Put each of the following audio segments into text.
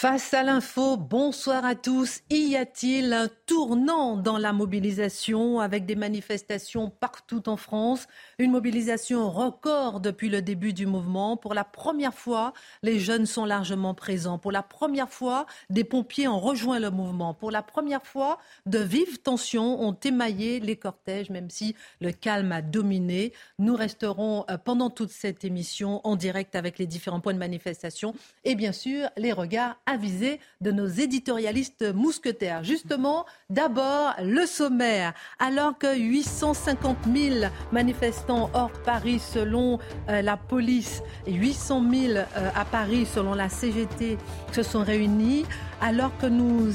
Face à l'info, bonsoir à tous. Y a-t-il un tournant dans la mobilisation avec des manifestations partout en France? Une mobilisation record depuis le début du mouvement. Pour la première fois, les jeunes sont largement présents. Pour la première fois, des pompiers ont rejoint le mouvement. Pour la première fois, de vives tensions ont émaillé les cortèges, même si le calme a dominé. Nous resterons euh, pendant toute cette émission en direct avec les différents points de manifestation et bien sûr les regards avisés de nos éditorialistes mousquetaires. Justement, d'abord le sommaire. Alors que 850 000 manifestants hors Paris selon euh, la police et 800 000 euh, à Paris selon la CGT se sont réunis, alors que nous,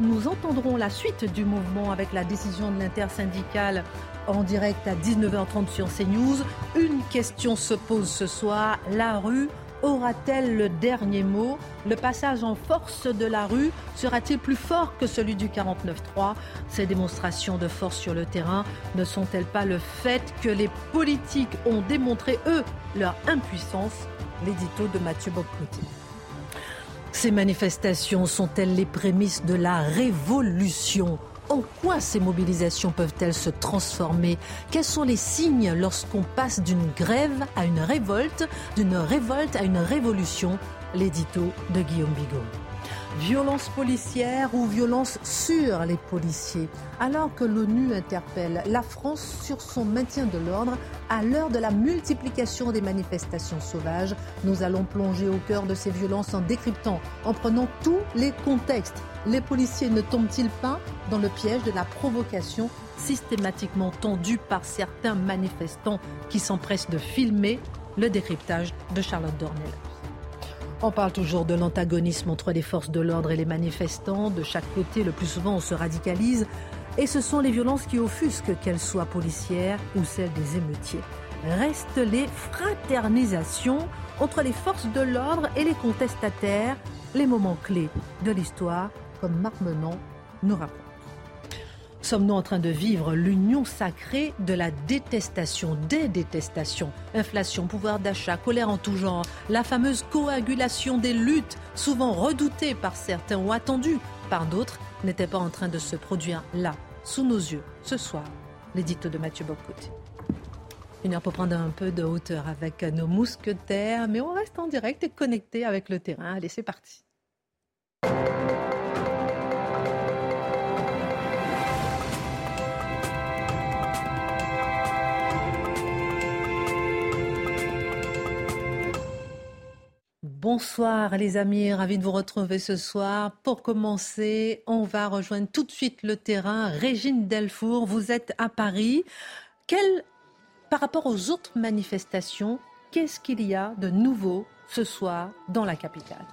nous entendrons la suite du mouvement avec la décision de l'intersyndicale en direct à 19h30 sur CNews, une question se pose ce soir, la rue aura-t-elle le dernier mot? Le passage en force de la rue sera-t-il plus fort que celui du 49-3 Ces démonstrations de force sur le terrain ne sont-elles pas le fait que les politiques ont démontré, eux, leur impuissance? L'édito de Mathieu Boccotti. Ces manifestations sont-elles les prémices de la révolution? En quoi ces mobilisations peuvent-elles se transformer? Quels sont les signes lorsqu'on passe d'une grève à une révolte, d'une révolte à une révolution? L'édito de Guillaume Bigot. Violence policière ou violence sur les policiers. Alors que l'ONU interpelle la France sur son maintien de l'ordre à l'heure de la multiplication des manifestations sauvages, nous allons plonger au cœur de ces violences en décryptant, en prenant tous les contextes. Les policiers ne tombent-ils pas dans le piège de la provocation systématiquement tendue par certains manifestants qui s'empressent de filmer le décryptage de Charlotte Dornel? On parle toujours de l'antagonisme entre les forces de l'ordre et les manifestants. De chaque côté, le plus souvent, on se radicalise. Et ce sont les violences qui offusquent, qu'elles soient policières ou celles des émeutiers. Restent les fraternisations entre les forces de l'ordre et les contestataires, les moments clés de l'histoire, comme Marc Menon nous raconte. Sommes-nous en train de vivre l'union sacrée de la détestation, des détestations? Inflation, pouvoir d'achat, colère en tout genre, la fameuse coagulation des luttes, souvent redoutées par certains ou attendues par d'autres, n'était pas en train de se produire là, sous nos yeux, ce soir? L'édito de Mathieu Boccout. Une heure pour prendre un peu de hauteur avec nos mousquetaires, mais on reste en direct et connecté avec le terrain. Allez, c'est parti. Bonsoir les amis, ravi de vous retrouver ce soir. Pour commencer, on va rejoindre tout de suite le terrain. Régine Delfour, vous êtes à Paris. Quel, par rapport aux autres manifestations, qu'est-ce qu'il y a de nouveau ce soir dans la capitale?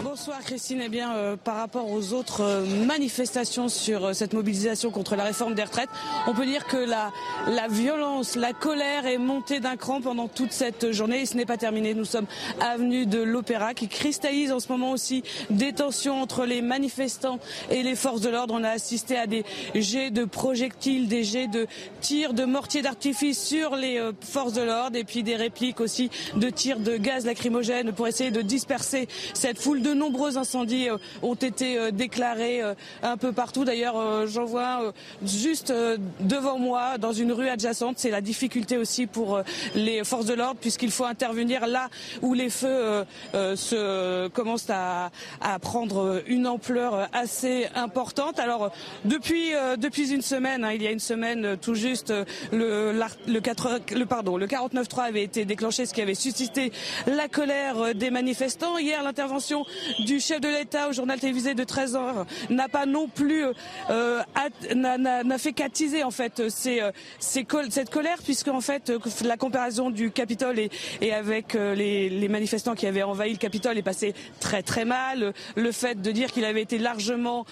Bonsoir Christine. Eh bien, euh, par rapport aux autres euh, manifestations sur euh, cette mobilisation contre la réforme des retraites, on peut dire que la, la violence, la colère est montée d'un cran pendant toute cette journée et ce n'est pas terminé. Nous sommes avenue de l'Opéra qui cristallise en ce moment aussi des tensions entre les manifestants et les forces de l'ordre. On a assisté à des jets de projectiles, des jets de tirs de mortiers d'artifice sur les forces de l'ordre et puis des répliques aussi de tirs de gaz lacrymogène pour essayer de disperser cette foule de nombreux incendies euh, ont été euh, déclarés euh, un peu partout. D'ailleurs, j'en vois juste devant moi, dans une rue adjacente. C'est la difficulté aussi pour les forces de l'ordre, puisqu'il faut intervenir là où les feux se, commencent à, prendre une ampleur assez importante. Alors, depuis, une semaine, hein, il y a une semaine tout juste, le, le, 4, le, le 49.3 avait été déclenché, ce qui avait suscité la colère des manifestants. Hier, l'intervention du chef de l'État au journal télévisé de 13 heures n'a pas non plus euh, n'a fait qu'attiser en fait cette colère puisque en fait la comparaison du Capitole et, avec les, les, manifestants qui avaient envahi le Capitole est passée très très mal. Le fait de dire qu'il avait été largement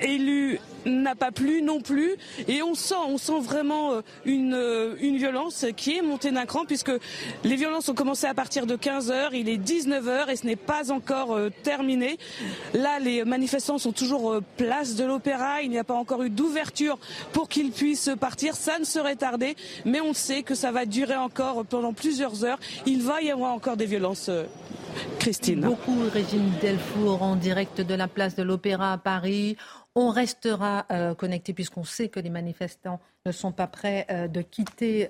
élu n'a pas plu non plus et on sent on sent vraiment une, une violence qui est montée d'un cran puisque les violences ont commencé à partir de 15 heures, il est 19 heures et ce n'est pas encore euh, terminé. Là, les manifestants sont toujours euh, place de l'Opéra. Il n'y a pas encore eu d'ouverture pour qu'ils puissent partir. Ça ne serait tardé, mais on sait que ça va durer encore pendant plusieurs heures. Il va y avoir encore des violences. Euh, Christine. Beaucoup, Régine Delfour, en direct de la place de l'Opéra à Paris. On restera connecté puisqu'on sait que les manifestants ne sont pas prêts de quitter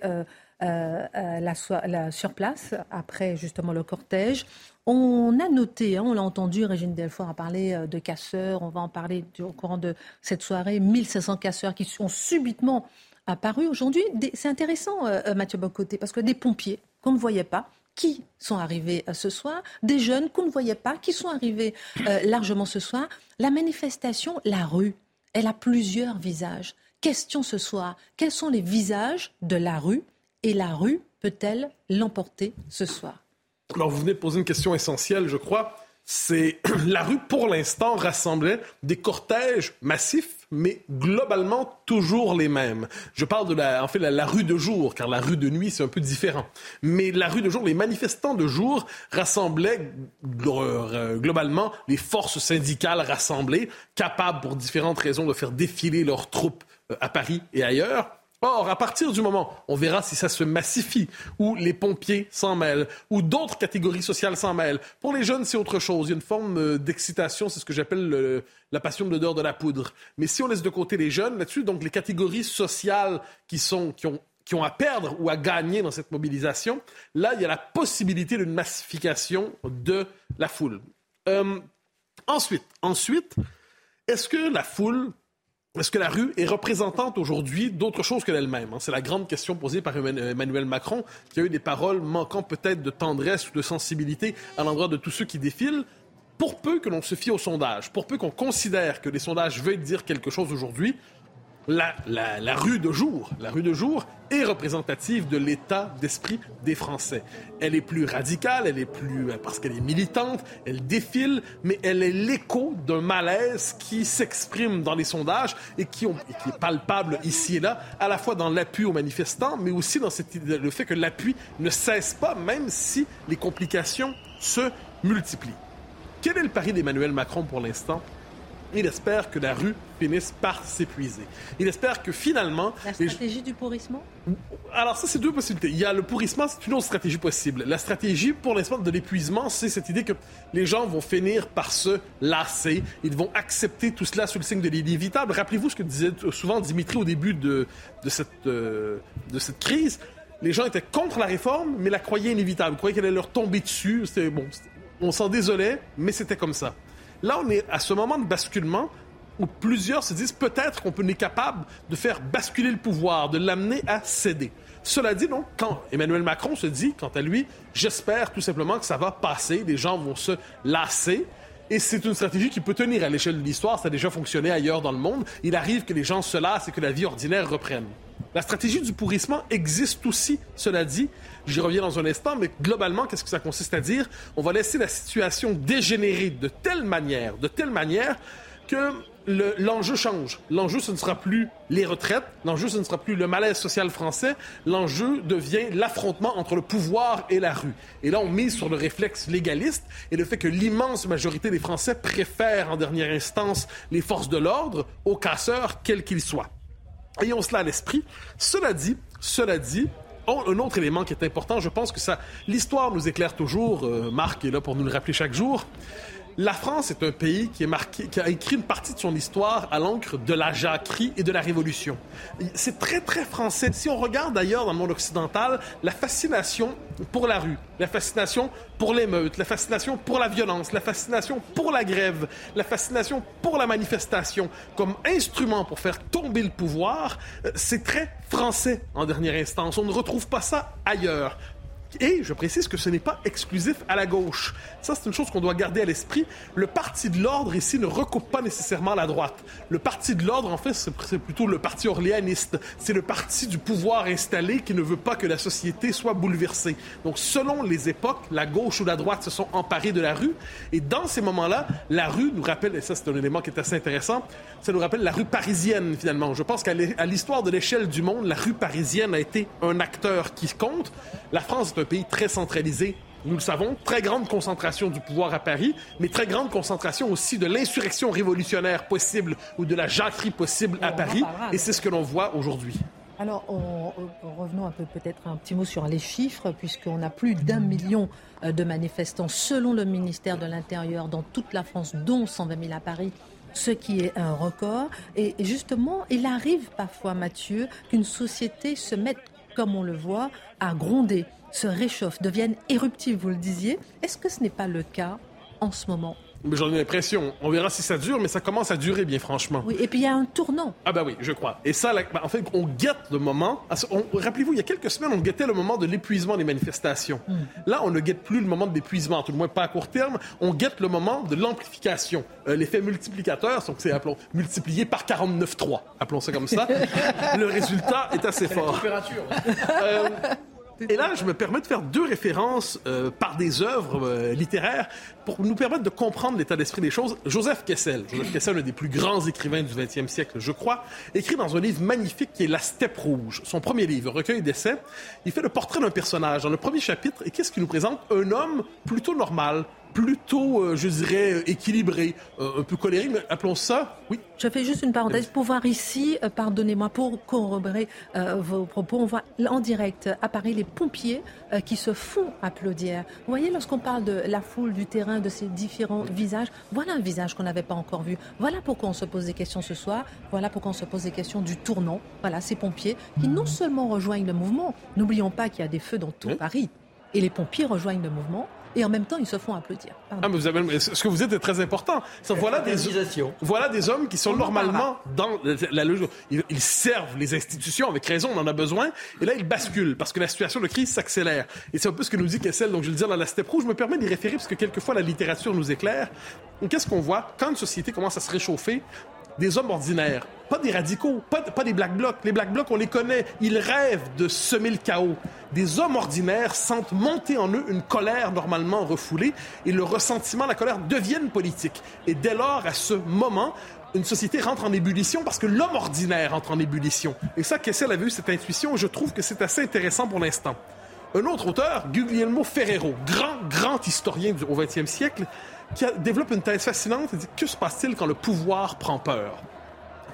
euh, euh, la, sur place après justement le cortège. On a noté, hein, on l'a entendu, Régine Delfour a parlé euh, de casseurs, on va en parler au courant de cette soirée, 1500 casseurs qui sont subitement apparus aujourd'hui. C'est intéressant, Mathieu Bocoté, parce que des pompiers qu'on ne voyait pas, qui sont arrivés ce soir, des jeunes qu'on ne voyait pas, qui sont arrivés largement ce soir. La manifestation, la rue, elle a plusieurs visages. Question ce soir, quels sont les visages de la rue? Et la rue peut-elle l'emporter ce soir? Alors, vous venez de poser une question essentielle, je crois. C'est la rue, pour l'instant, rassemblait des cortèges massifs, mais globalement toujours les mêmes. Je parle de la, en fait, la, rue de jour, car la rue de nuit, c'est un peu différent. Mais la rue de jour, les manifestants de jour rassemblaient euh, globalement les forces syndicales rassemblées, capables pour différentes raisons de faire défiler leurs troupes euh, à Paris et ailleurs. Or, à partir du moment, on verra si ça se massifie, où les pompiers s'en mêlent, ou d'autres catégories sociales s'en mêlent. Pour les jeunes, c'est autre chose. Il y a une forme euh, d'excitation, c'est ce que j'appelle la passion de l'odeur de la poudre. Mais si on laisse de côté les jeunes là-dessus, donc les catégories sociales qui, sont, qui, ont, qui ont à perdre ou à gagner dans cette mobilisation, là, il y a la possibilité d'une massification de la foule. Euh, ensuite, ensuite, est-ce que la foule est-ce que la rue est représentante aujourd'hui d'autre chose que d'elle-même? Hein? C'est la grande question posée par Emmanuel Macron, qui a eu des paroles manquant peut-être de tendresse ou de sensibilité à l'endroit de tous ceux qui défilent. Pour peu que l'on se fie aux sondages, pour peu qu'on considère que les sondages veulent dire quelque chose aujourd'hui, la, rue de jour, la rue de jour est représentative de l'état d'esprit des Français. Elle est plus radicale, elle est plus parce qu'elle est militante, elle défile, mais elle est l'écho d'un malaise qui s'exprime dans les sondages et qui est palpable ici et là, à la fois dans l'appui aux manifestants, mais aussi dans cette, le fait que l'appui ne cesse pas, même si les complications se multiplient. Quel est le pari d'Emmanuel Macron pour l'instant? Il espère que la rue finisse par s'épuiser. Il espère que finalement... La stratégie du pourrissement? Alors ça, c'est deux possibilités. Il y a le pourrissement, c'est une autre stratégie possible. La stratégie, pour l'instant, de l'épuisement, c'est cette idée que les gens vont finir par se lasser. Ils vont accepter tout cela sous le signe de l'inévitable. Rappelez-vous ce que disait souvent Dimitri au début de, de, cette, euh, de cette crise. Les gens étaient contre la réforme, mais la croyaient inévitable. Ils croyaient qu'elle allait leur tomber dessus. C'était bon. On s'en désolait, mais c'était comme ça. Là, on est à ce moment de basculement où plusieurs se disent peut-être qu'on peut est capable de faire basculer le pouvoir, de l'amener à céder. Cela dit, donc, quand Emmanuel Macron se dit, quant à lui, j'espère tout simplement que ça va passer, les gens vont se lasser. Et c'est une stratégie qui peut tenir à l'échelle de l'histoire, ça a déjà fonctionné ailleurs dans le monde. Il arrive que les gens se lassent et que la vie ordinaire reprenne. La stratégie du pourrissement existe aussi, cela dit. J'y reviens dans un instant, mais globalement, qu'est-ce que ça consiste à dire? On va laisser la situation dégénérer de telle manière, de telle manière que l'enjeu change. L'enjeu, ce ne sera plus les retraites, l'enjeu, ce ne sera plus le malaise social français, l'enjeu devient l'affrontement entre le pouvoir et la rue. Et là, on mise sur le réflexe légaliste et le fait que l'immense majorité des Français préfèrent en dernière instance les forces de l'ordre aux casseurs, quels qu'ils soient. Ayons cela à l'esprit. Cela dit, cela dit, un autre élément qui est important, je pense que ça, l'histoire nous éclaire toujours. Euh, Marc est là pour nous le rappeler chaque jour. La France est un pays qui, est marqué, qui a écrit une partie de son histoire à l'encre de la jacquerie et de la révolution. C'est très, très français. Si on regarde d'ailleurs dans le monde occidental, la fascination pour la rue, la fascination pour l'émeute, la fascination pour la violence, la fascination pour la grève, la fascination pour la manifestation comme instrument pour faire tomber le pouvoir, euh, c'est très français en dernière instance. On ne retrouve pas ça ailleurs. Et je précise que ce n'est pas exclusif à la gauche. Ça, c'est une chose qu'on doit garder à l'esprit. Le parti de l'ordre ici ne recoupe pas nécessairement la droite. Le parti de l'ordre, en fait, c'est plutôt le parti orléaniste. C'est le parti du pouvoir installé qui ne veut pas que la société soit bouleversée. Donc, selon les époques, la gauche ou la droite se sont emparés de la rue. Et dans ces moments-là, la rue nous rappelle, et ça, c'est un élément qui est assez intéressant, ça nous rappelle la rue parisienne, finalement. Je pense qu'à l'histoire de l'échelle du monde, la rue parisienne a été un acteur qui compte. La France est un pays très centralisé, nous le savons, très grande concentration du pouvoir à Paris, mais très grande concentration aussi de l'insurrection révolutionnaire possible ou de la jacquerie possible à Paris. Et c'est ce que l'on voit aujourd'hui. Alors, revenons un peu peut-être un petit mot sur les chiffres, puisqu'on a plus d'un million euh, de manifestants selon le ministère de l'Intérieur dans toute la France, dont 120 000 à Paris ce qui est un record. Et justement, il arrive parfois, Mathieu, qu'une société se mette, comme on le voit, à gronder, se réchauffe, devienne éruptive, vous le disiez. Est-ce que ce n'est pas le cas en ce moment? J'en ai l'impression. On verra si ça dure, mais ça commence à durer, bien franchement. Oui, et puis il y a un tournant. Ah bah oui, je crois. Et ça, ben, en fait, on guette le moment. Rappelez-vous, il y a quelques semaines, on guettait le moment de l'épuisement des manifestations. Hmm. Là, on ne guette plus le moment de l'épuisement, tout le moins pas à court terme. On guette le moment de l'amplification. Euh, l'effet multiplicateur, donc c'est, appelons, multiplié par 49,3. Appelons ça comme ça. le résultat est assez fort. La température. Euh, et là, je me permets de faire deux références euh, par des œuvres euh, littéraires pour nous permettre de comprendre l'état d'esprit des choses. Joseph Kessel, Joseph Kessel, un des plus grands écrivains du 20e siècle, je crois, écrit dans un livre magnifique qui est La Steppe rouge, son premier livre, recueil d'essais. Il fait le portrait d'un personnage dans le premier chapitre et qu'est-ce qu'il nous présente? Un homme plutôt normal, plutôt, euh, je dirais, euh, équilibré, euh, un peu colérique, mais appelons ça, oui. Je fais juste une parenthèse pour voir ici, pardonnez-moi, pour corroborer vos propos, on voit en direct à Paris les pompiers qui se font applaudir. Vous voyez, lorsqu'on parle de la foule, du terrain, de ces différents visages, voilà un visage qu'on n'avait pas encore vu. Voilà pourquoi on se pose des questions ce soir, voilà pourquoi on se pose des questions du tournant. Voilà, ces pompiers qui non seulement rejoignent le mouvement, n'oublions pas qu'il y a des feux dans tout Paris, et les pompiers rejoignent le mouvement, et en même temps, ils se font applaudir. Ah, mais vous avez, ce que vous dites est très important. voilà, des, voilà des hommes qui sont normalement dans la, logique. Ils, servent les institutions avec raison, on en a besoin. Et là, ils basculent parce que la situation de crise s'accélère. Et c'est un peu ce que nous dit Kessel. Donc, je le dis dans la Steppe Rouge. Je me permets d'y référer parce que quelquefois, la littérature nous éclaire. Qu'est-ce qu'on voit quand une société commence à se réchauffer? Des hommes ordinaires, pas des radicaux, pas, des black blocs. Les black blocs, on les connaît, ils rêvent de semer le chaos. Des hommes ordinaires sentent monter en eux une colère normalement refoulée et le ressentiment, la colère deviennent politiques. Et dès lors, à ce moment, une société rentre en ébullition parce que l'homme ordinaire entre en ébullition. Et ça, Kessel avait eu cette intuition, je trouve que c'est assez intéressant pour l'instant. Un autre auteur, Guglielmo Ferrero, grand, grand historien du, XXe siècle, qui développe une thèse fascinante. Il dit Que se passe-t-il quand le pouvoir prend peur?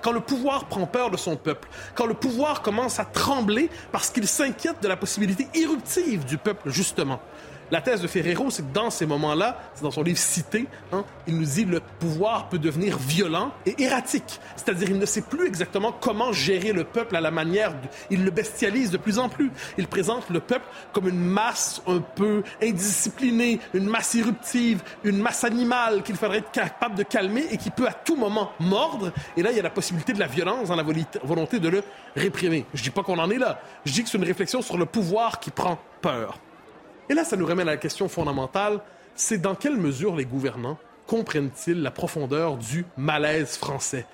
Quand le pouvoir prend peur de son peuple, quand le pouvoir commence à trembler parce qu'il s'inquiète de la possibilité irruptive du peuple, justement. La thèse de Ferrero, c'est que dans ces moments-là, c'est dans son livre Cité, hein, il nous dit le pouvoir peut devenir violent et erratique. C'est-à-dire, il ne sait plus exactement comment gérer le peuple à la manière. Il le bestialise de plus en plus. Il présente le peuple comme une masse un peu indisciplinée, une masse irruptive, une masse animale qu'il faudrait être capable de calmer et qui peut à tout moment mordre. Et là, il y a la possibilité de la violence dans la volonté de le réprimer. Je dis pas qu'on en est là. Je dis que c'est une réflexion sur le pouvoir qui prend peur. Et là, ça nous ramène à la question fondamentale, c'est dans quelle mesure les gouvernants comprennent-ils la profondeur du malaise français?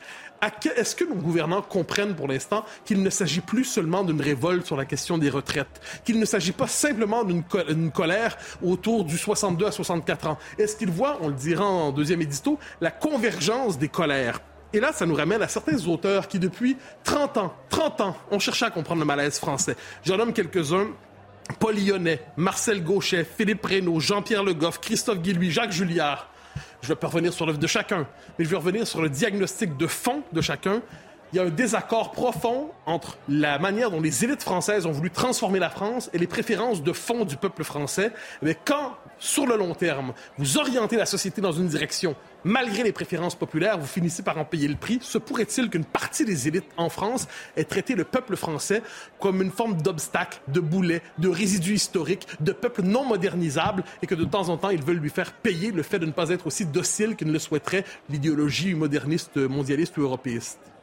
Est-ce que nos gouvernants comprennent pour l'instant qu'il ne s'agit plus seulement d'une révolte sur la question des retraites, qu'il ne s'agit pas simplement d'une colère autour du 62 à 64 ans? Est-ce qu'ils voient, on le dira en deuxième édito, la convergence des colères? Et là, ça nous ramène à certains auteurs qui, depuis 30 ans, 30 ans, ont cherché à comprendre le malaise français. J'en nomme quelques-uns. Paul Lyonnais, Marcel Gauchet, Philippe Reynaud, Jean-Pierre Le Goff, Christophe Guillouis, Jacques Julliard. Je vais pas revenir sur l'œuvre de chacun, mais je vais revenir sur le diagnostic de fond de chacun. Il y a un désaccord profond entre la manière dont les élites françaises ont voulu transformer la France et les préférences de fond du peuple français. Mais quand, sur le long terme, vous orientez la société dans une direction malgré les préférences populaires, vous finissez par en payer le prix. Se pourrait-il qu'une partie des élites en France ait traité le peuple français comme une forme d'obstacle, de boulet, de résidu historique, de peuple non modernisable et que de temps en temps, ils veulent lui faire payer le fait de ne pas être aussi docile que ne le souhaiterait l'idéologie moderniste, mondialiste ou européiste?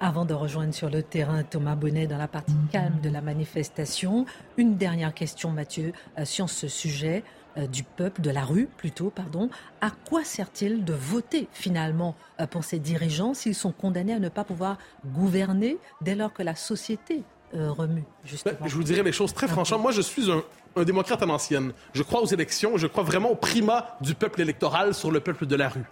Avant de rejoindre sur le terrain Thomas Bonnet dans la partie calme de la manifestation, une dernière question, Mathieu, euh, sur ce sujet euh, du peuple, de la rue plutôt, pardon. À quoi sert-il de voter finalement euh, pour ces dirigeants s'ils sont condamnés à ne pas pouvoir gouverner dès lors que la société remue justement? Ben, Je vous dirais les choses très franchement. Moi, je suis un, un démocrate à l'ancienne. Je crois aux élections, je crois vraiment au primat du peuple électoral sur le peuple de la rue.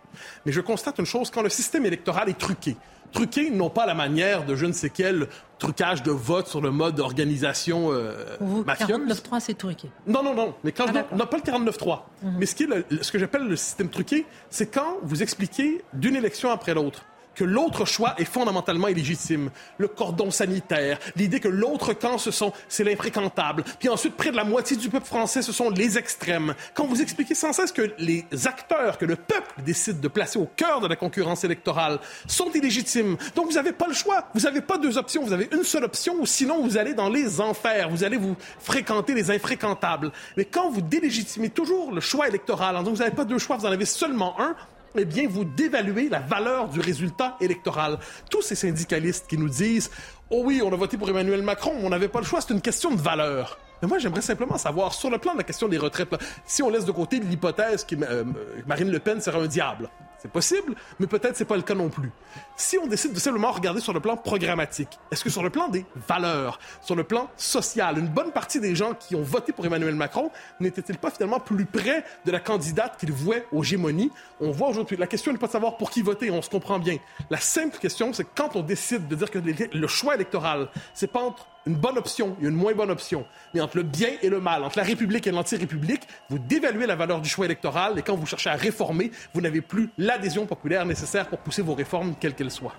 Mais je constate une chose, quand le système électoral est truqué, truqué non pas la manière de je ne sais quel trucage de vote sur le mode d'organisation euh, mafieuse. 49.3, c'est truqué. Non, non, non. Mais quand ah, je, non, pas le 49.3. Mhm. Mais ce, qui est ce que j'appelle le système truqué, c'est quand vous expliquez d'une élection après l'autre que l'autre choix est fondamentalement illégitime. Le cordon sanitaire, l'idée que l'autre camp, ce sont, c'est l'infréquentable. Puis ensuite, près de la moitié du peuple français, ce sont les extrêmes. Quand vous expliquez sans cesse que les acteurs que le peuple décide de placer au cœur de la concurrence électorale sont illégitimes, donc vous n'avez pas le choix. Vous n'avez pas deux options. Vous avez une seule option, sinon vous allez dans les enfers. Vous allez vous fréquenter les infréquentables. Mais quand vous délégitimez toujours le choix électoral, donc vous n'avez pas deux choix, vous en avez seulement un, eh bien, vous dévaluez la valeur du résultat électoral. Tous ces syndicalistes qui nous disent Oh oui, on a voté pour Emmanuel Macron, on n'avait pas le choix, c'est une question de valeur. Mais moi, j'aimerais simplement savoir, sur le plan de la question des retraites, si on laisse de côté l'hypothèse que euh, Marine Le Pen serait un diable, c'est possible, mais peut-être c'est pas le cas non plus. Si on décide de simplement regarder sur le plan programmatique, est-ce que sur le plan des valeurs, sur le plan social, une bonne partie des gens qui ont voté pour Emmanuel Macron n'étaient-ils pas finalement plus près de la candidate qu'ils vouaient aux gémonies? On voit aujourd'hui, la question n'est pas de savoir pour qui voter, on se comprend bien. La simple question, c'est quand on décide de dire que le choix électoral, c'est pas entre une bonne option et une moins bonne option. Mais entre le bien et le mal, entre la République et l'anti-République, vous dévaluez la valeur du choix électoral et quand vous cherchez à réformer, vous n'avez plus l'adhésion populaire nécessaire pour pousser vos réformes, quelles qu'elles soient.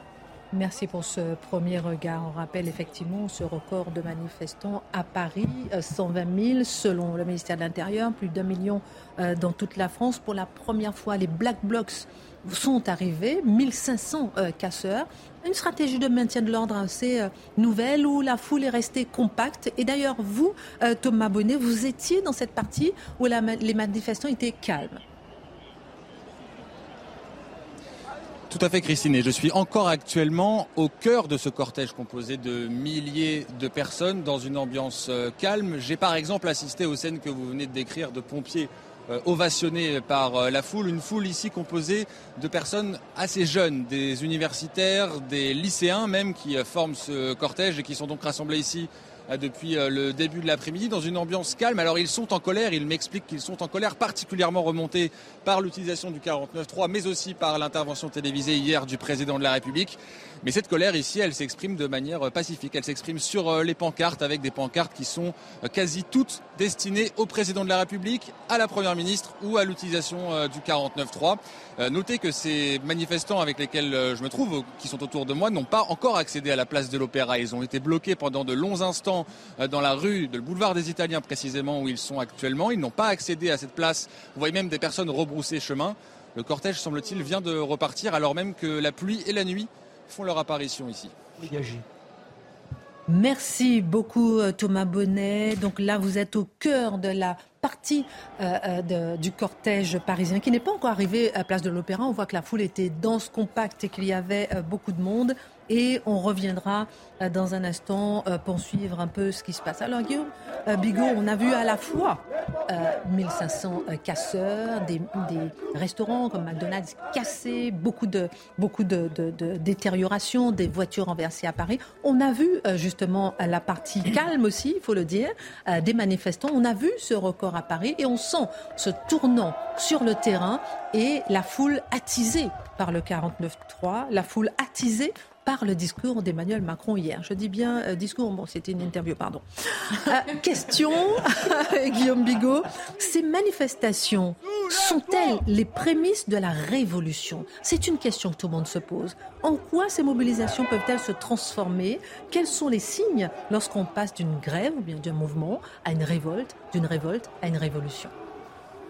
Merci pour ce premier regard. On rappelle effectivement ce record de manifestants à Paris, 120 euh, 000 selon le ministère de l'Intérieur, plus d'un million euh, dans toute la France. Pour la première fois, les Black Blocs sont arrivés, 1500 euh, casseurs. Une stratégie de maintien de l'ordre assez nouvelle où la foule est restée compacte. Et d'ailleurs, vous, Thomas Bonnet, vous étiez dans cette partie où les manifestants étaient calmes. Tout à fait, Christine. Et je suis encore actuellement au cœur de ce cortège composé de milliers de personnes dans une ambiance euh, calme. J'ai par exemple assisté aux scènes que vous venez de décrire de pompiers euh, ovationnés par euh, la foule. Une foule ici composée de personnes assez jeunes, des universitaires, des lycéens même qui forment ce cortège et qui sont donc rassemblés ici euh, depuis euh, le début de l'après-midi dans une ambiance calme. Alors ils sont en colère, ils m'expliquent qu'ils sont en colère particulièrement remontés par l'utilisation du 49.3 mais aussi par l'intervention télévisée hier du président de la République. Mais cette colère ici, elle s'exprime de manière pacifique. Elle s'exprime sur euh, les pancartes avec des pancartes qui sont quasi toutes destinées au président de la République, à la première ministre ou à l'utilisation du 49.3. Notez que ces manifestants avec lesquels je me trouve, qui sont autour de moi, n'ont pas encore accédé à la place de l'Opéra. Ils ont été bloqués pendant de longs instants euh, dans la rue de le boulevard des Italiens précisément où ils sont actuellement. Ils n'ont pas accédé à cette place. Vous voyez même des personnes rebrousser chemin. Le cortège, semble-t-il, vient de repartir alors même que la pluie et la nuit font leur apparition ici. Merci beaucoup euh, Thomas Bonnet. Donc là, vous êtes au cœur de la partie euh, du cortège parisien qui n'est pas encore arrivé à Place de l'Opéra. On voit que la foule était dense, compacte et qu'il y avait beaucoup de monde et on reviendra euh, dans un instant euh, pour suivre un peu ce qui se passe. Alors Guillaume euh, Bigot, on a vu à la fois 1500 casseurs, des, restaurants comme McDonald's cassés, beaucoup de, beaucoup de, détérioration, des voitures renversées à Paris. On a vu justement la partie calme aussi, il faut le dire, des manifestants. On a vu ce record à Paris et on sent ce tournant sur le terrain et la foule attisée par le 49-3, la foule attisée par le discours d'Emmanuel Macron hier. Je dis bien euh, discours, bon, c'était une interview, pardon. Euh, question, Guillaume Bigot, ces manifestations sont-elles les prémices de la révolution? C'est une question que tout le monde se pose. En quoi ces mobilisations peuvent-elles se transformer? Quels sont les signes lorsqu'on passe d'une grève ou bien d'un mouvement à une révolte, d'une révolte à une révolution?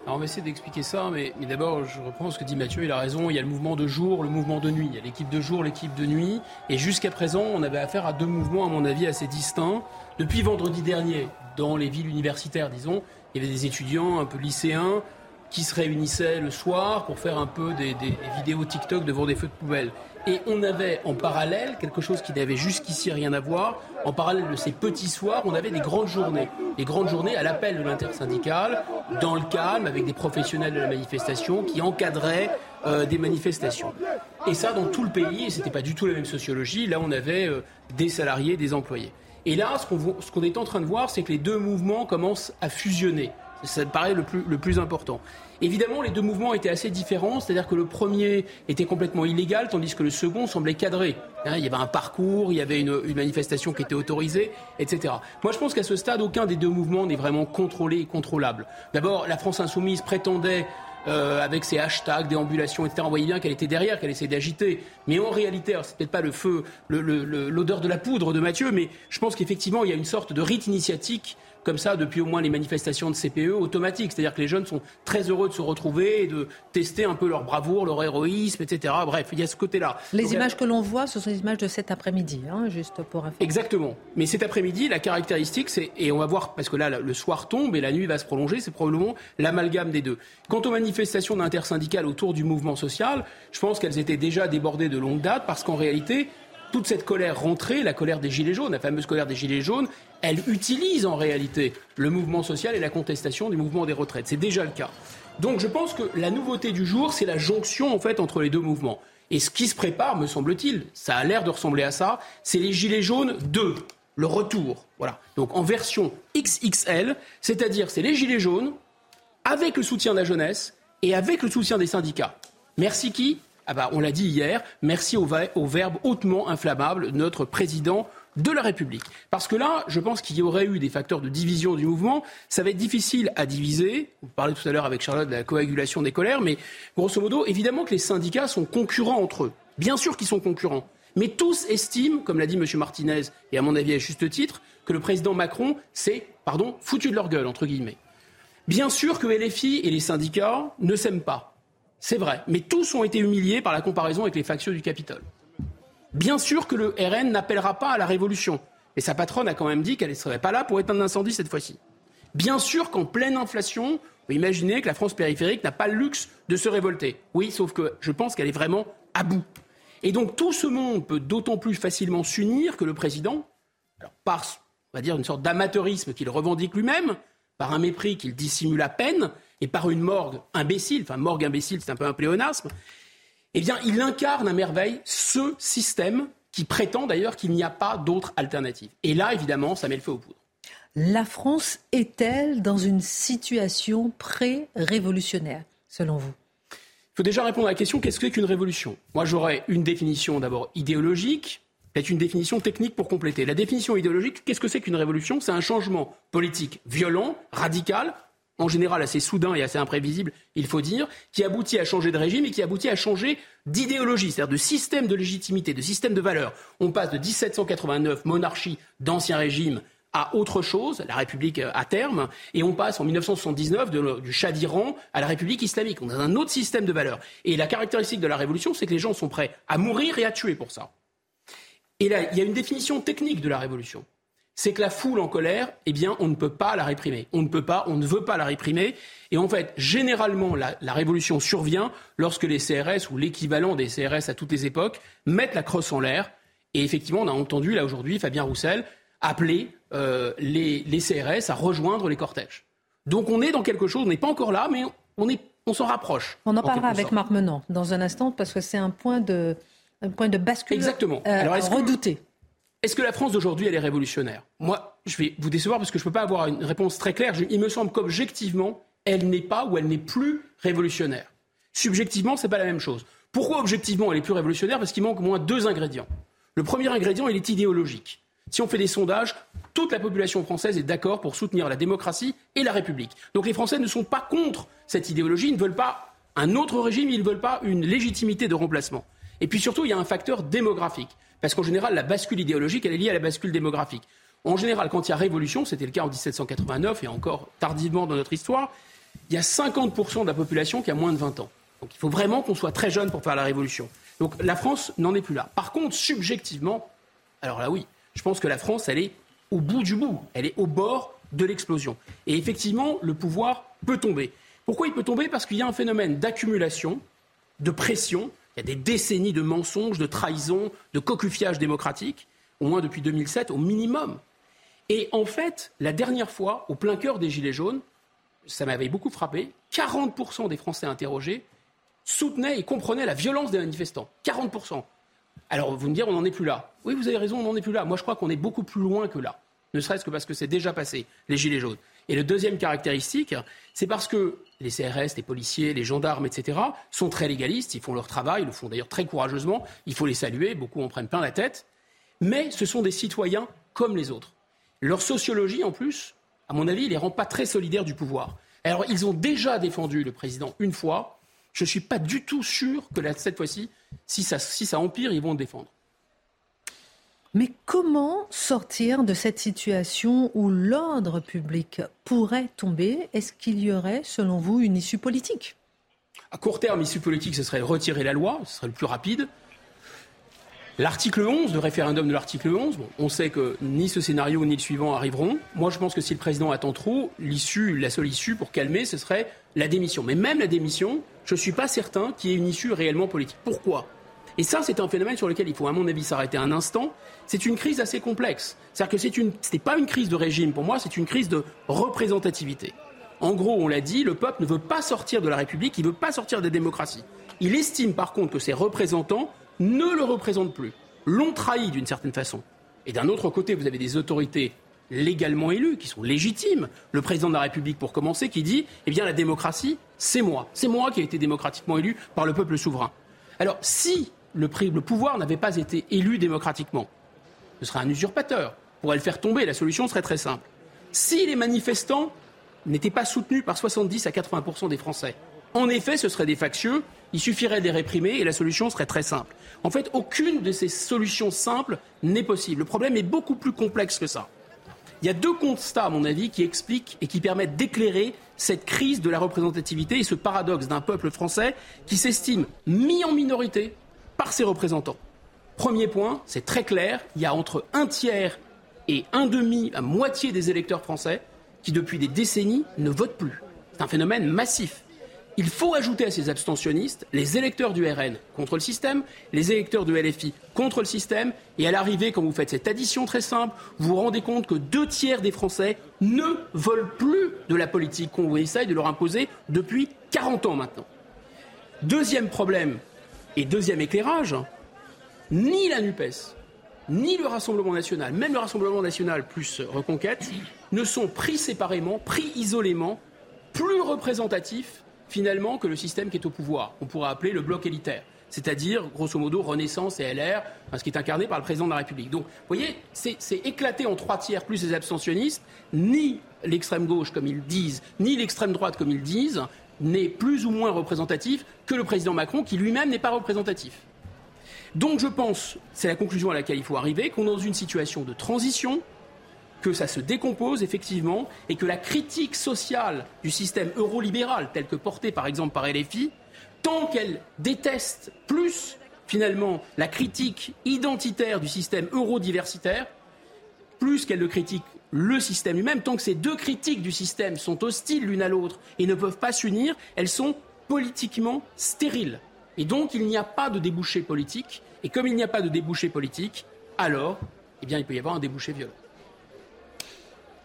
Alors on va essayer d'expliquer ça, mais, d'abord, je reprends ce que dit Mathieu, il a raison, il y a le mouvement de jour, le mouvement de nuit. Il y a l'équipe de jour, l'équipe de nuit. Et jusqu'à présent, on avait affaire à deux mouvements, à mon avis, assez distincts. Depuis vendredi dernier, dans les villes universitaires, disons, il y avait des étudiants un peu lycéens qui se réunissaient le soir pour faire un peu des, des vidéos TikTok devant des feux de poubelle. Et on avait en parallèle quelque chose qui n'avait jusqu'ici rien à voir. En parallèle de ces petits soirs, on avait des grandes journées. Des grandes journées à l'appel de l'intersyndicale, dans le calme, avec des professionnels de la manifestation qui encadraient euh, des manifestations. Et ça dans tout le pays, et c'était pas du tout la même sociologie. Là, on avait euh, des salariés, des employés. Et là, ce qu'on est en train de voir, c'est que les deux mouvements commencent à fusionner. Ça me paraît le plus, le plus important. Évidemment, les deux mouvements étaient assez différents, c'est-à-dire que le premier était complètement illégal, tandis que le second semblait cadré. Hein, il y avait un parcours, il y avait une, manifestation qui était autorisée, etc. Moi, je pense qu'à ce stade, aucun des deux mouvements n'est vraiment contrôlé et contrôlable. D'abord, la France insoumise prétendait euh, avec ses hashtags, déambulations, etc. On voyait bien qu'elle était derrière, qu'elle essayait d'agiter. Mais en réalité, c'est peut-être pas le feu, l'odeur de la poudre de Mathieu, mais je pense qu'effectivement, il y a une sorte de rite initiatique comme ça depuis au moins les manifestations de CPE automatiques. C'est-à-dire que les jeunes sont très heureux de se retrouver et de tester un peu leur bravoure, leur héroïsme, etc. Bref, il y a ce côté-là. Les images que l'on voit, ce sont les images de cet après-midi, hein, juste pour information. Exactement. Mais cet après-midi, la caractéristique, c'est, et on va voir, parce que là, le soir tombe et la nuit va se prolonger, c'est probablement l'amalgame des deux. Quant aux manifestations d'intersyndicales autour du mouvement social, je pense qu'elles étaient déjà débordées de longue date parce qu'en réalité, toute cette colère rentrée, la colère des Gilets jaunes, la fameuse colère des Gilets jaunes, elle utilise en réalité le mouvement social et la contestation du mouvement des retraites. C'est déjà le cas. Donc je pense que la nouveauté du jour, c'est la jonction en fait entre les deux mouvements. Et ce qui se prépare, me semble-t-il, ça a l'air de ressembler à ça, c'est les Gilets jaunes 2, le retour. Voilà. Donc en version XXL, c'est-à-dire c'est les Gilets jaunes avec le soutien de la jeunesse et avec le soutien des syndicats. Merci qui? Ah bah, On l'a dit hier, merci au, au verbe hautement inflammable, notre président de la République. Parce que là, je pense qu'il y aurait eu des facteurs de division du mouvement. Ça va être difficile à diviser. Vous parlez tout à l'heure avec Charlotte de la coagulation des colères, mais grosso modo, évidemment que les syndicats sont concurrents entre eux. Bien sûr qu'ils sont concurrents. Mais tous estiment, comme l'a dit M. Martinez, et à mon avis à juste titre, que le président Macron s'est, pardon, foutu de leur gueule, entre guillemets. Bien sûr que LFI et les syndicats ne s'aiment pas. C'est vrai. Mais tous ont été humiliés par la comparaison avec les factions du Capitole. Bien sûr que le RN n'appellera pas à la révolution. Et sa patronne a quand même dit qu'elle ne serait pas là pour éteindre l'incendie cette fois-ci. Bien sûr qu'en pleine inflation, imaginez que la France périphérique n'a pas le luxe de se révolter. Oui, sauf que je pense qu'elle est vraiment à bout. Et donc tout ce monde peut d'autant plus facilement s'unir que le président, par, on va dire, une sorte d'amateurisme qu'il revendique lui-même, par un mépris qu'il dissimule à peine, et par une morgue imbécile, enfin morgue imbécile, c'est un peu un pléonasme, eh bien, il incarne à merveille ce système qui prétend d'ailleurs qu'il n'y a pas d'autre alternative. Et là, évidemment, ça met le feu aux poudres. La France est-elle dans une situation pré-révolutionnaire, selon vous? Il faut déjà répondre à la question qu'est-ce que c'est qu'une révolution? Moi, j'aurais une définition d'abord idéologique, peut-être une définition technique pour compléter. La définition idéologique, qu'est-ce que c'est qu'une révolution? C'est un changement politique violent, radical, en général assez soudain et assez imprévisible, il faut dire, qui aboutit à changer de régime et qui aboutit à changer d'idéologie, c'est-à-dire de système de légitimité, de système de valeurs. On passe de 1789, monarchie d'ancien régime, à autre chose, la République à terme, et on passe en 1979 du Shah d'Iran à la République islamique. On a un autre système de valeurs. Et la caractéristique de la révolution, c'est que les gens sont prêts à mourir et à tuer pour ça. Et là, il y a une définition technique de la révolution c'est que la foule en colère, eh bien, on ne peut pas la réprimer. On ne peut pas, on ne veut pas la réprimer. Et en fait, généralement, la, révolution survient lorsque les CRS ou l'équivalent des CRS à toutes les époques mettent la crosse en l'air. Et effectivement, on a entendu là aujourd'hui Fabien Roussel appeler euh, les, CRS à rejoindre les cortèges. Donc on est dans quelque chose, on n'est pas encore là, mais on, est, on s'en rapproche. On en, parlera avec Marc Menant dans un instant parce que c'est un point de, un point de bascule Exactement. Euh, Alors, redouté. Est-ce que la France d'aujourd'hui, est révolutionnaire? Moi, je vais vous décevoir parce que je ne peux pas avoir une réponse très claire. il me semble qu'objectivement, elle n'est pas ou elle n'est plus révolutionnaire. Subjectivement, ce n'est pas la même chose. Pourquoi objectivement elle est plus révolutionnaire? Parce qu'il manque au moins deux ingrédients. Le premier ingrédient, il est idéologique. Si on fait des sondages, toute la population française est d'accord pour soutenir la démocratie et la République. Donc les Français ne sont pas contre cette idéologie, ils ne veulent pas un autre régime, ils ne veulent pas une légitimité de remplacement. Et puis surtout, il y a un facteur démographique. Parce qu'en général, la bascule idéologique, elle est liée à la bascule démographique. En général, quand il y a révolution, c'était le cas en 1789 et encore tardivement dans notre histoire, il y a 50% de la population qui a moins de 20 ans. Donc il faut vraiment qu'on soit très jeune pour faire la révolution. Donc la France n'en est plus là. Par contre, subjectivement, alors là oui, je pense que la France, elle est au bout du bout, elle est au bord de l'explosion. Et effectivement, le pouvoir peut tomber. Pourquoi il peut tomber? Parce qu'il y a un phénomène d'accumulation, de pression, Il y a des décennies de mensonges, de trahisons, de cocufiage démocratique, au moins depuis 2007, au minimum. Et en fait, la dernière fois, au plein cœur des Gilets jaunes, ça m'avait beaucoup frappé, 40% des Français interrogés soutenaient et comprenaient la violence des manifestants. 40%. Alors vous me direz, on n'en est plus là. Oui, vous avez raison, on n'en est plus là. Moi, je crois qu'on est beaucoup plus loin que là. Ne serait-ce que parce que c'est déjà passé, les Gilets jaunes. Et le deuxième caractéristique, c'est parce que les CRS, les policiers, les gendarmes, etc., sont très légalistes, ils font leur travail, ils le font d'ailleurs très courageusement, il faut les saluer, beaucoup en prennent plein la tête, mais ce sont des citoyens comme les autres. Leur sociologie, en plus, à mon avis, ne les rend pas très solidaires du pouvoir. Alors, ils ont déjà défendu le président une fois. Je ne suis pas du tout sûr que cette fois-ci, si ça, si ça empire, ils vont le défendre. Mais comment sortir de cette situation où l'ordre public pourrait tomber? Est-ce qu'il y aurait, selon vous, une issue politique? À court terme, issue politique, ce serait retirer la loi, ce serait le plus rapide. L'article 11, le référendum de l'article 11, on sait que ni ce scénario ni le suivant arriveront. Moi, je pense que si le président attend trop, l'issue, la seule issue pour calmer, ce serait la démission. Mais même la démission, je ne suis pas certain qu'il y ait une issue réellement politique. Pourquoi? Et ça, c'est un phénomène sur lequel il faut, à mon avis, s'arrêter un instant. C'est une crise assez complexe. C'est-à-dire que ce n'est pas une crise de régime pour moi, c'est une crise de représentativité. En gros, on l'a dit, le peuple ne veut pas sortir de la République, il ne veut pas sortir des démocraties. Il estime par contre que ses représentants ne le représentent plus, l'ont trahi d'une certaine façon. Et d'un autre côté, vous avez des autorités légalement élues, qui sont légitimes. Le président de la République, pour commencer, qui dit Eh bien, la démocratie, c'est moi. C'est moi qui ai été démocratiquement élu par le peuple souverain. Alors, si le, pouvoir n'avait pas été élu démocratiquement, ce serait un usurpateur. Pourrait le faire tomber. La solution serait très simple. Si les manifestants n'étaient pas soutenus par 70 à 80% des Français, en effet, ce seraient des factieux, il suffirait de les réprimer et la solution serait très simple. En fait, aucune de ces solutions simples n'est possible. Le problème est beaucoup plus complexe que ça. Il y a deux constats, à mon avis, qui expliquent et qui permettent d'éclairer cette crise de la représentativité et ce paradoxe d'un peuple français qui s'estime mis en minorité par ses représentants. Premier point, c'est très clair, il y a entre un tiers et un demi, à moitié des électeurs français qui, depuis des décennies, ne votent plus. C'est un phénomène massif. Il faut ajouter à ces abstentionnistes les électeurs du RN contre le système, les électeurs du LFI contre le système, et à l'arrivée, quand vous faites cette addition très simple, vous vous rendez compte que deux tiers des Français ne veulent plus de la politique qu'on essaye de leur imposer depuis 40 ans maintenant. Deuxième problème et deuxième éclairage, ni la NUPES, ni le Rassemblement national, même le Rassemblement national plus Reconquête, ne sont pris séparément, pris isolément, plus représentatifs finalement que le système qui est au pouvoir. On pourrait appeler le bloc élitaire c'est-à-dire, grosso modo, Renaissance et LR, ce qui est incarné par le président de la République. Donc, vous voyez, c'est éclaté en trois tiers, plus les abstentionnistes, ni l'extrême gauche, comme ils disent, ni l'extrême droite, comme ils disent, n'est plus ou moins représentatif que le président Macron, qui lui-même n'est pas représentatif. Donc, je pense, c'est la conclusion à laquelle il faut arriver, qu'on est dans une situation de transition, que ça se décompose effectivement et que la critique sociale du système eurolibéral, tel que porté par exemple par LFI, tant qu'elle déteste plus finalement la critique identitaire du système eurodiversitaire, plus qu'elle le critique le système lui-même, tant que ces deux critiques du système sont hostiles l'une à l'autre et ne peuvent pas s'unir, elles sont politiquement stériles. Et donc il n'y a pas de débouché politique. Et comme il n'y a pas de débouché politique, alors, eh bien, il peut y avoir un débouché violent.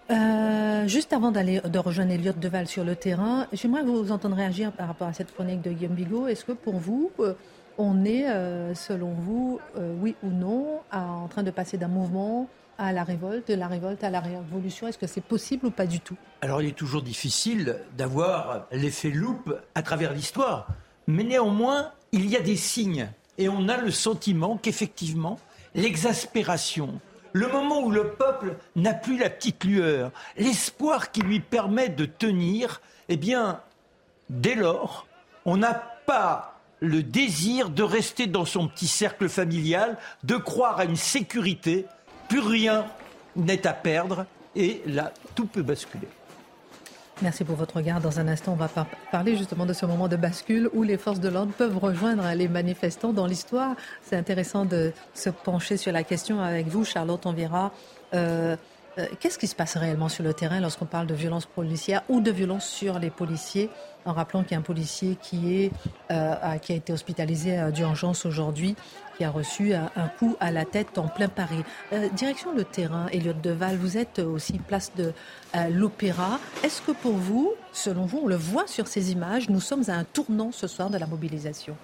Euh, juste avant d'aller de rejoindre Elliot Deval sur le terrain, j'aimerais vous entendre réagir par rapport à cette chronique de Guillaume Bigot. Est-ce que pour vous, euh, on est, euh, selon vous, oui ou non, en train de passer d'un mouvement à la révolte, de la révolte à la révolution? Est-ce que c'est possible ou pas du tout? Alors il est toujours difficile d'avoir l'effet loupe à travers l'histoire. Mais néanmoins, il y a des signes. Et on a le sentiment qu'effectivement, l'exaspération, le moment où le peuple n'a plus la petite lueur, l'espoir qui lui permet de tenir, eh bien, dès lors, on n'a pas le désir de rester dans son petit cercle familial, de croire à une sécurité, plus rien n'est à perdre, et là, tout peut basculer. Merci pour votre regard. Dans un instant, on va parler justement de ce moment de bascule où les forces de l'ordre peuvent rejoindre les manifestants dans l'histoire. C'est intéressant de se pencher sur la question avec vous, Charlotte. On verra. Euh, qu'est-ce qui se passe réellement sur le terrain lorsqu'on parle de violence policière ou de violence sur les policiers En rappelant qu'il y a un policier qui, est, euh, qui a été hospitalisé d'urgence aujourd'hui, qui a reçu un, coup à la tête en plein Paris. direction le terrain, Elliot Deval, vous êtes aussi place de l'Opéra. Est-ce que pour vous, selon vous, on le voit sur ces images, nous sommes à un tournant ce soir de la mobilisation?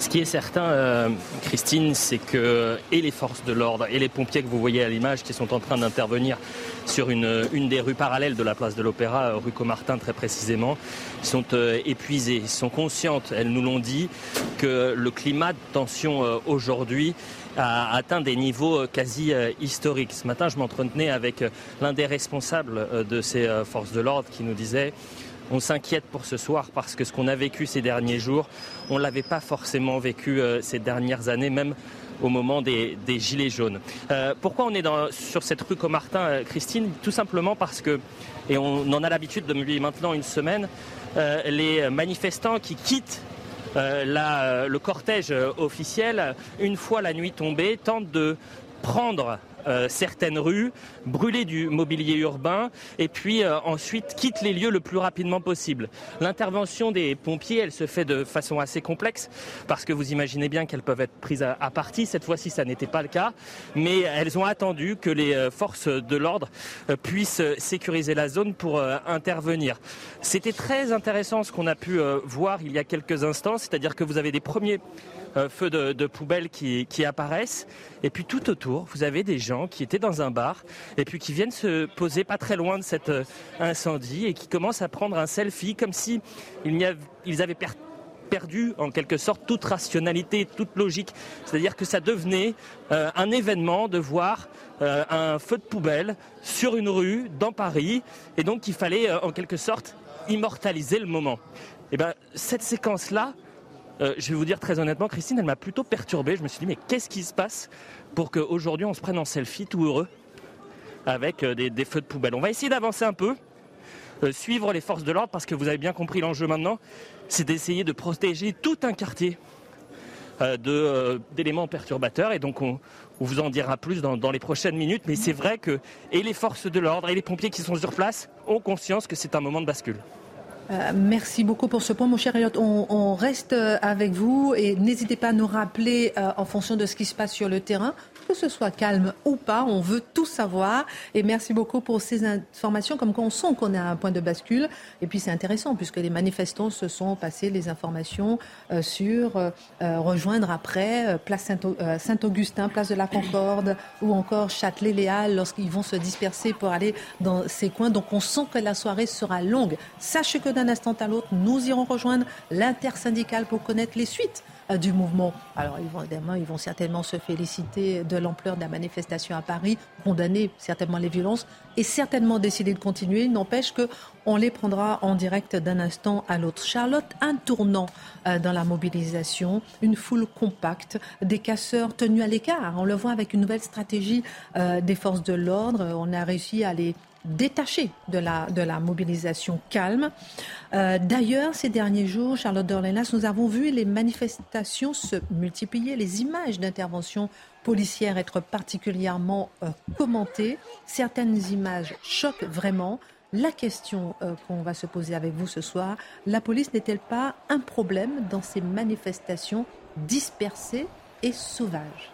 Ce qui est certain, euh, Christine, c'est que et les forces de l'ordre et les pompiers que vous voyez à l'image qui sont en train d'intervenir sur une, une, des rues parallèles de la place de l'Opéra, euh, rue Comartin très précisément, sont euh, épuisées, sont conscientes, elles nous l'ont dit, que le climat de tension aujourd'hui a atteint des niveaux quasi historiques. Ce matin, je m'entretenais avec l'un des responsables de ces forces de l'ordre qui nous disait on s'inquiète pour ce soir parce que ce qu'on a vécu ces derniers jours, on ne l'avait pas forcément vécu euh, ces dernières années, même au moment des, gilets jaunes. Euh, pourquoi on est sur cette rue Comartin, euh, Christine? Tout simplement parce que, et on en a l'habitude depuis maintenant une semaine, les manifestants qui quittent le cortège officiel, une fois la nuit tombée, tentent de prendre euh, certaines rues, brûler du mobilier urbain et puis euh, ensuite quitte les lieux le plus rapidement possible. L'intervention des pompiers, elle se fait de façon assez complexe parce que vous imaginez bien qu'elles peuvent être prises à, partie. Cette fois-ci, ça n'était pas le cas, mais elles ont attendu que les euh, forces de l'ordre puissent sécuriser la zone pour intervenir. C'était très intéressant ce qu'on a pu voir il y a quelques instants, c'est-à-dire que vous avez des premiers euh, feux de, poubelle qui, apparaissent. Et puis tout autour, vous avez des gens qui étaient dans un bar et puis qui viennent se poser pas très loin de cet euh, incendie et qui commencent à prendre un selfie comme si ils, avaient perdu en quelque sorte toute rationalité, toute logique. C'est-à-dire que ça devenait euh, un événement de voir un feu de poubelle sur une rue dans Paris et donc il fallait en quelque sorte immortaliser le moment. Et ben cette séquence-là, euh, je vais vous dire très honnêtement, Christine, elle m'a plutôt perturbé. Je me suis dit, mais qu'est-ce qui se passe pour qu'aujourd'hui on se prenne en selfie tout heureux avec euh, des, feux de poubelle? On va essayer d'avancer un peu, euh, suivre les forces de l'ordre, parce que vous avez bien compris l'enjeu maintenant, c'est d'essayer de protéger tout un quartier d'éléments perturbateurs. Et donc on, vous en dira plus dans, dans les prochaines minutes. Mais c'est vrai que et les forces de l'ordre et les pompiers qui sont sur place ont conscience que c'est un moment de bascule. Euh, merci beaucoup pour ce point, mon cher Elliot. On, reste euh, avec vous et n'hésitez pas à nous rappeler euh, en fonction de ce qui se passe sur le terrain, que ce soit calme ou pas. On veut tout savoir. Et merci beaucoup pour ces informations, comme quoi on sent qu'on est à un point de bascule. Et puis c'est intéressant puisque les manifestants se sont passés les informations sur rejoindre après place Saint-Augustin, place de la Concorde ou encore Châtelet-Léal lorsqu'ils vont se disperser pour aller dans ces coins. Donc on sent que la soirée sera longue. Sachez que d'un instant à l'autre, nous irons rejoindre l'intersyndicale pour connaître les suites euh, du mouvement. Alors évidemment, ils vont certainement se féliciter de l'ampleur de la manifestation à Paris, condamner certainement les violences et certainement décider de continuer. N'empêche que on les prendra en direct d'un instant à l'autre. Charlotte, un tournant euh, dans la mobilisation, une foule compacte, des casseurs tenus à l'écart. On le voit avec une nouvelle stratégie euh, des forces de l'ordre. On a réussi à les détaché de la, de la mobilisation calme. Euh, d'ailleurs, ces derniers jours, Charlotte Dorlenas, nous avons vu les manifestations se multiplier, les images d'intervention policière être particulièrement euh, commentées. Certaines images choquent vraiment. La question euh, qu'on va se poser avec vous ce soir, la police n'est-elle pas un problème dans ces manifestations dispersées et sauvages?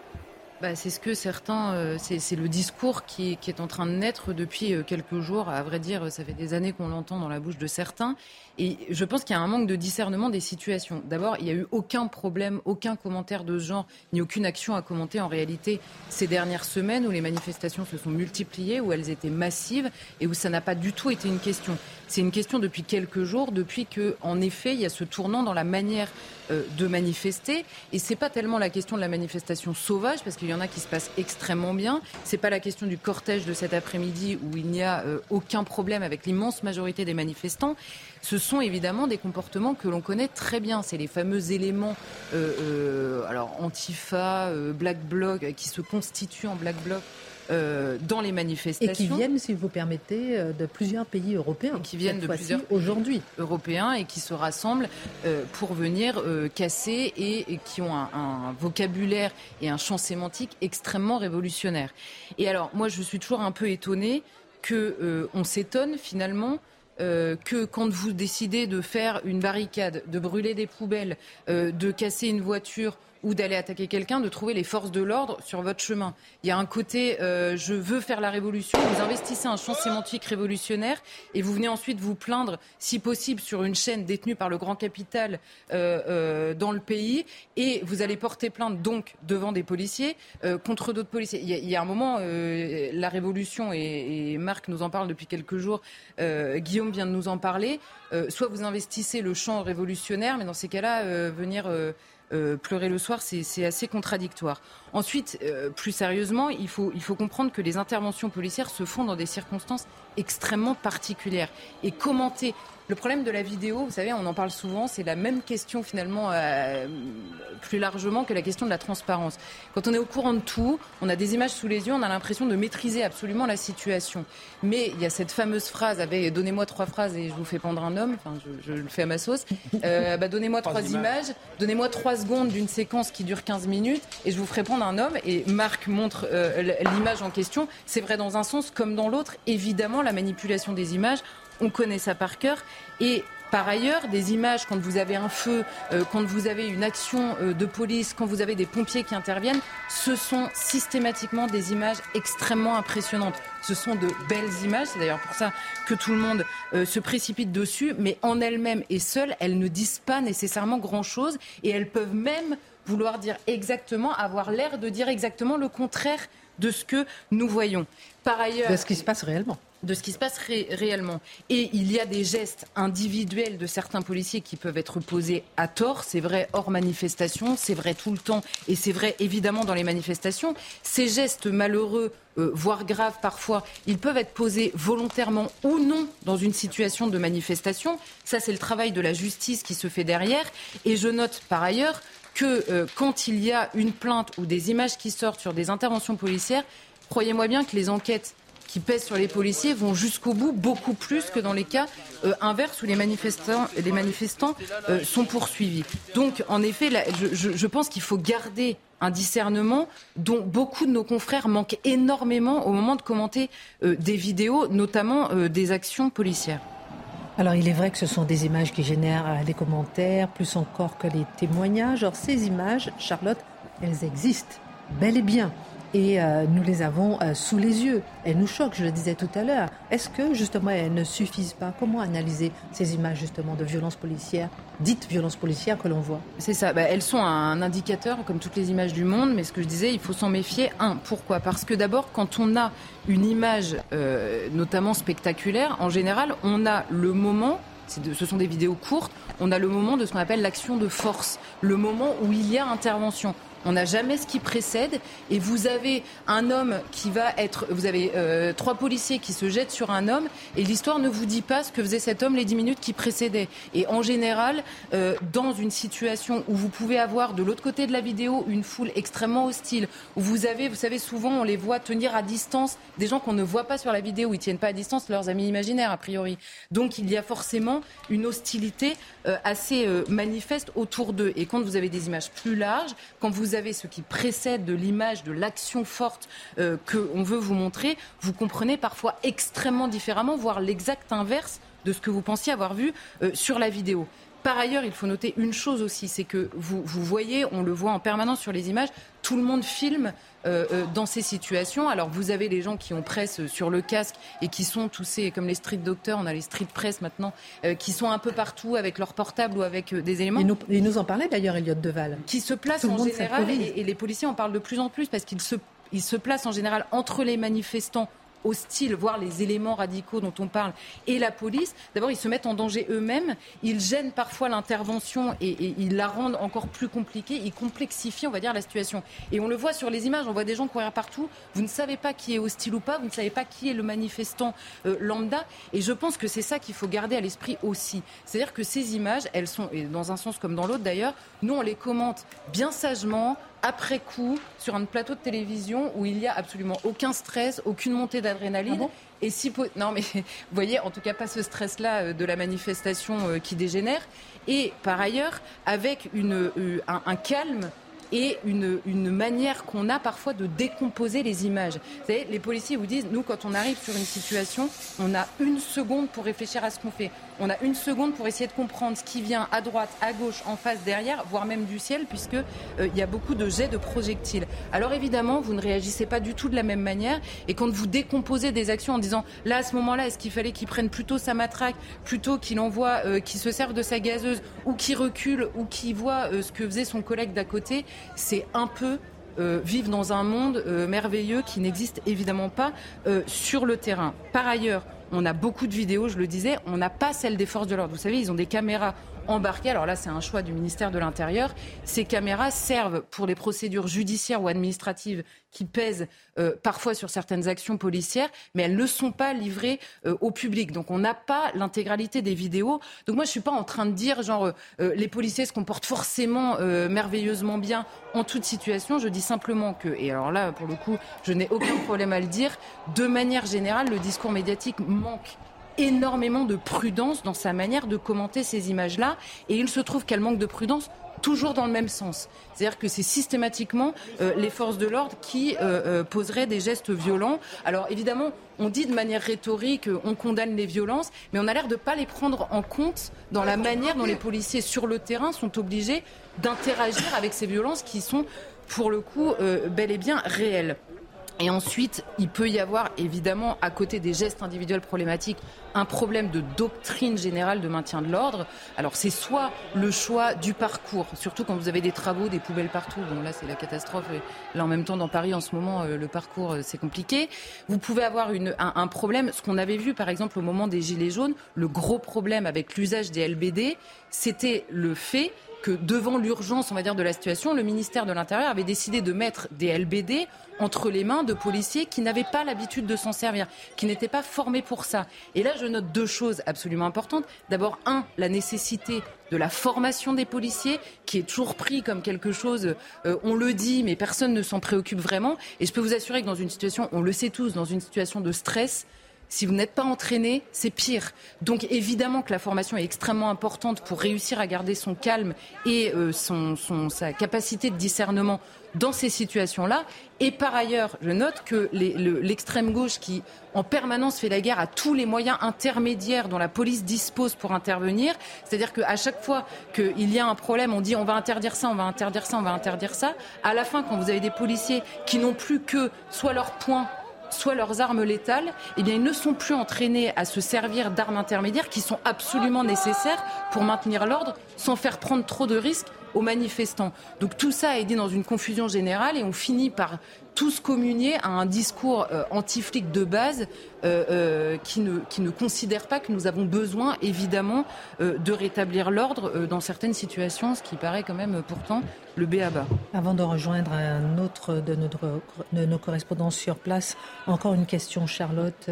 Bah, c'est ce que certains, euh, c'est le discours qui, qui, est en train de naître depuis euh, quelques jours. À vrai dire, ça fait des années qu'on l'entend dans la bouche de certains. Et je pense qu'il y a un manque de discernement des situations. D'abord, il n'y a eu aucun problème, aucun commentaire de ce genre, ni aucune action à commenter en réalité ces dernières semaines où les manifestations se sont multipliées, où elles étaient massives et où ça n'a pas du tout été une question. C'est une question depuis quelques jours, depuis que, en effet, il y a ce tournant dans la manière euh, de manifester. Et c'est pas tellement la question de la manifestation sauvage, parce qu'il y en a qui se passent extrêmement bien. C'est pas la question du cortège de cet après-midi où il n'y a euh, aucun problème avec l'immense majorité des manifestants ce sont évidemment des comportements que l'on connaît très bien. C'est les fameux éléments, euh, euh, alors Antifa, euh, Black Bloc, qui se constituent en Black Bloc euh, dans les manifestations. Et qui viennent, si vous permettez, de plusieurs pays européens. qui viennent de plusieurs aujourd'hui européens et qui se rassemblent euh, pour venir casser et, qui ont un, vocabulaire et un champ sémantique extrêmement révolutionnaire. Et alors, moi, je suis toujours un peu étonnée que on s'étonne finalement. Que quand vous décidez de faire une barricade, de brûler des poubelles, de casser une voiture ou d'aller attaquer quelqu'un, de trouver les forces de l'ordre sur votre chemin. Il y a un côté euh, je veux faire la révolution, vous investissez un champ sémantique révolutionnaire et vous venez ensuite vous plaindre, si possible, sur une chaîne détenue par le grand capital euh, euh, dans le pays et vous allez porter plainte donc devant des policiers contre d'autres policiers. Il y, a, un moment, la révolution, et, et, Marc nous en parle depuis quelques jours, Guillaume vient de nous en parler, soit vous investissez le champ révolutionnaire, mais dans ces cas-là, venir euh, pleurer le soir, c'est assez contradictoire. Ensuite, euh, plus sérieusement, il faut, il faut comprendre que les interventions policières se font dans des circonstances extrêmement particulières. Et commenter le problème de la vidéo, vous savez, on en parle souvent, c'est la même question finalement euh, plus largement que la question de la transparence. Quand on est au courant de tout, on a des images sous les yeux, on a l'impression de maîtriser absolument la situation. Mais il y a cette fameuse phrase, avec donnez-moi trois phrases et je vous fais pendre un homme, enfin je, le fais à ma sauce, euh, bah, donnez-moi trois, images, donnez-moi trois secondes d'une séquence qui dure 15 minutes et je vous ferai prendre un homme. Et Marc montre euh, l'image en question. C'est vrai dans un sens comme dans l'autre. Évidemment, la manipulation des images, on connaît ça par cœur. Et par ailleurs, des images, quand vous avez un feu, euh, quand vous avez une action euh, de police, quand vous avez des pompiers qui interviennent, ce sont systématiquement des images extrêmement impressionnantes. Ce sont de belles images, c'est d'ailleurs pour ça que tout le monde euh, se précipite dessus, mais en elles-mêmes et seules, elles ne disent pas nécessairement grand-chose et elles peuvent même vouloir dire exactement, avoir l'air de dire exactement le contraire de ce que nous voyons. Par ailleurs, de ce qui se passe réellement de ce qui se passe réellement. Et il y a des gestes individuels de certains policiers qui peuvent être posés à tort. C'est vrai hors manifestation, c'est vrai tout le temps, et c'est vrai évidemment dans les manifestations. Ces gestes malheureux, euh, voire graves parfois, ils peuvent être posés volontairement ou non dans une situation de manifestation. Ça, c'est le travail de la justice qui se fait derrière. Et je note par ailleurs que euh, quand il y a une plainte ou des images qui sortent sur des interventions policières, croyez-moi bien que les enquêtes qui pèsent sur les policiers vont jusqu'au bout, beaucoup plus que dans les cas euh, inverses où les manifestants, les manifestants euh, sont poursuivis. Donc, en effet, je, pense qu'il faut garder un discernement dont beaucoup de nos confrères manquent énormément au moment de commenter euh, des vidéos, notamment des actions policières. Alors il est vrai que ce sont des images qui génèrent des commentaires, plus encore que les témoignages. Or ces images, Charlotte, elles existent bel et bien et euh, nous les avons euh, sous les yeux. Elles nous choquent, je le disais tout à l'heure. Est-ce que justement elles ne suffisent pas? Comment analyser ces images justement de violences policières, dites violences policières que l'on voit? C'est ça, bah, elles sont un indicateur comme toutes les images du monde, mais ce que je disais, il faut s'en méfier. Un, pourquoi? Parce que d'abord, quand on a une image euh, notamment spectaculaire, en général, on a le moment ce sont des vidéos courtes, on a le moment de ce qu'on appelle l'action de force, le moment où il y a intervention. On n'a jamais ce qui précède. Et vous avez un homme qui va être. Vous avez euh, trois policiers qui se jettent sur un homme. Et l'histoire ne vous dit pas ce que faisait cet homme les dix minutes qui précédaient. Et en général, euh, dans une situation où vous pouvez avoir de l'autre côté de la vidéo une foule extrêmement hostile, où vous avez, vous savez, souvent on les voit tenir à distance des gens qu'on ne voit pas sur la vidéo. Ils tiennent pas à distance leurs amis imaginaires, a priori. Donc il y a forcément une hostilité euh, assez manifeste autour d'eux. Et quand vous avez des images plus larges, quand vous vous avez ce qui précède de l'image, de l'action forte euh, qu'on veut vous montrer, vous comprenez parfois extrêmement différemment, voire l'exact inverse de ce que vous pensiez avoir vu euh, sur la vidéo. Par ailleurs, il faut noter une chose aussi, c'est que vous, vous voyez, on le voit en permanence sur les images, tout le monde filme dans ces situations. Alors vous avez les gens qui ont presse sur le casque et qui sont tous ces, comme les street docteurs, on a les street press maintenant, euh, qui sont un peu partout avec leur portable ou avec des éléments. Il nous, nous en parlait d'ailleurs, Elliot Deval. Qui se placent en général, et, et, les policiers en parlent de plus en plus parce qu'ils se, ils se placent en général entre les manifestants hostiles, voire les éléments radicaux dont on parle, et la police, d'abord, ils se mettent en danger eux-mêmes, ils gênent parfois l'intervention et, ils la rendent encore plus compliquée, ils complexifient, on va dire, la situation. Et on le voit sur les images, on voit des gens courir partout, vous ne savez pas qui est hostile ou pas, vous ne savez pas qui est le manifestant euh, lambda, et je pense que c'est ça qu'il faut garder à l'esprit aussi. C'est-à-dire que ces images, elles sont, et dans un sens comme dans l'autre d'ailleurs, nous on les commente bien sagement, après coup sur un plateau de télévision où il n'y a absolument aucun stress, aucune montée d'adrénaline. Ah et si non mais vous voyez en tout cas pas ce stress là de la manifestation qui dégénère et par ailleurs avec une, un calme et une, une manière qu'on a parfois de décomposer les images. Vous savez, les policiers vous disent, nous, quand on arrive sur une situation, on a une seconde pour réfléchir à ce qu'on fait. On a une seconde pour essayer de comprendre ce qui vient à droite, à gauche, en face, derrière, voire même du ciel, puisque euh, y a beaucoup de jets de projectiles. Alors évidemment, vous ne réagissez pas du tout de la même manière, et quand vous décomposez des actions en disant, là, à ce moment-là, est-ce qu'il fallait qu'il prenne plutôt sa matraque, plutôt qu'il envoie, euh, qu'il se serve de sa gazeuse, ou qu'il recule, ou qu'il voit euh, ce que faisait son collègue d'à côté, c'est un peu euh, vivre dans un monde merveilleux qui n'existe évidemment pas sur le terrain. Par ailleurs, on a beaucoup de vidéos, je le disais, on n'a pas celle des forces de l'ordre. Vous savez, ils ont des caméras embarquées. Alors là, c'est un choix du ministère de l'Intérieur. Ces caméras servent pour les procédures judiciaires ou administratives qui pèsent euh, parfois sur certaines actions policières, mais elles ne sont pas livrées euh, au public. Donc on n'a pas l'intégralité des vidéos. Donc moi, je suis pas en train de dire genre euh, les policiers se comportent forcément merveilleusement bien en toute situation. Je dis simplement que, et alors là, pour le coup, je n'ai aucun problème à le dire, de manière générale, le discours médiatique manque énormément de prudence dans sa manière de commenter ces images-là. Et il se trouve qu'elle manque de prudence toujours dans le même sens. C'est-à-dire que c'est systématiquement euh, les forces de l'ordre qui euh, euh, poseraient des gestes violents. Alors évidemment, on dit de manière rhétorique, on condamne les violences, mais on a l'air de ne pas les prendre en compte dans la manière dont les policiers sur le terrain sont obligés d'interagir avec ces violences qui sont, pour le coup, bel et bien réelles. Et ensuite, il peut y avoir évidemment, à côté des gestes individuels problématiques, un problème de doctrine générale de maintien de l'ordre. Alors c'est soit le choix du parcours, surtout quand vous avez des travaux, des poubelles partout. Bon là c'est la catastrophe. là en même temps dans Paris en ce moment euh, le parcours euh, c'est compliqué. Vous pouvez avoir un problème. Ce qu'on avait vu par exemple au moment des gilets jaunes, le gros problème avec l'usage des LBD, c'était le fait que devant l'urgence, on va dire, de la situation, le ministère de l'Intérieur avait décidé de mettre des LBD entre les mains de policiers qui n'avaient pas l'habitude de s'en servir, qui n'étaient pas formés pour ça. Et là, je note deux choses absolument importantes. D'abord, un, la nécessité de la formation des policiers, qui est toujours pris comme quelque chose, euh, on le dit, mais personne ne s'en préoccupe vraiment. Et je peux vous assurer que dans une situation, on le sait tous, dans une situation de stress, si vous n'êtes pas entraîné, c'est pire. Donc évidemment que la formation est extrêmement importante pour réussir à garder son calme et euh, son, sa capacité de discernement dans ces situations-là. Et par ailleurs, je note que l'extrême gauche qui en permanence fait la guerre à tous les moyens intermédiaires dont la police dispose pour intervenir, c'est-à-dire qu'à chaque fois qu'il y a un problème, on dit on va interdire ça, on va interdire ça, on va interdire ça. À la fin, quand vous avez des policiers qui n'ont plus que soit leur point soit leurs armes létales, eh bien, ils ne sont plus entraînés à se servir d'armes intermédiaires qui sont absolument nécessaires pour maintenir l'ordre sans faire prendre trop de risques aux manifestants. Donc tout ça est dit dans une confusion générale et on finit par tous communier à un discours euh, anti-flic de base euh, euh, qui, ne, qui ne considère pas que nous avons besoin, évidemment, de rétablir l'ordre dans certaines situations, ce qui paraît quand même pourtant le béaba. Avant de rejoindre un autre de, notre, de nos correspondants sur place, encore une question, Charlotte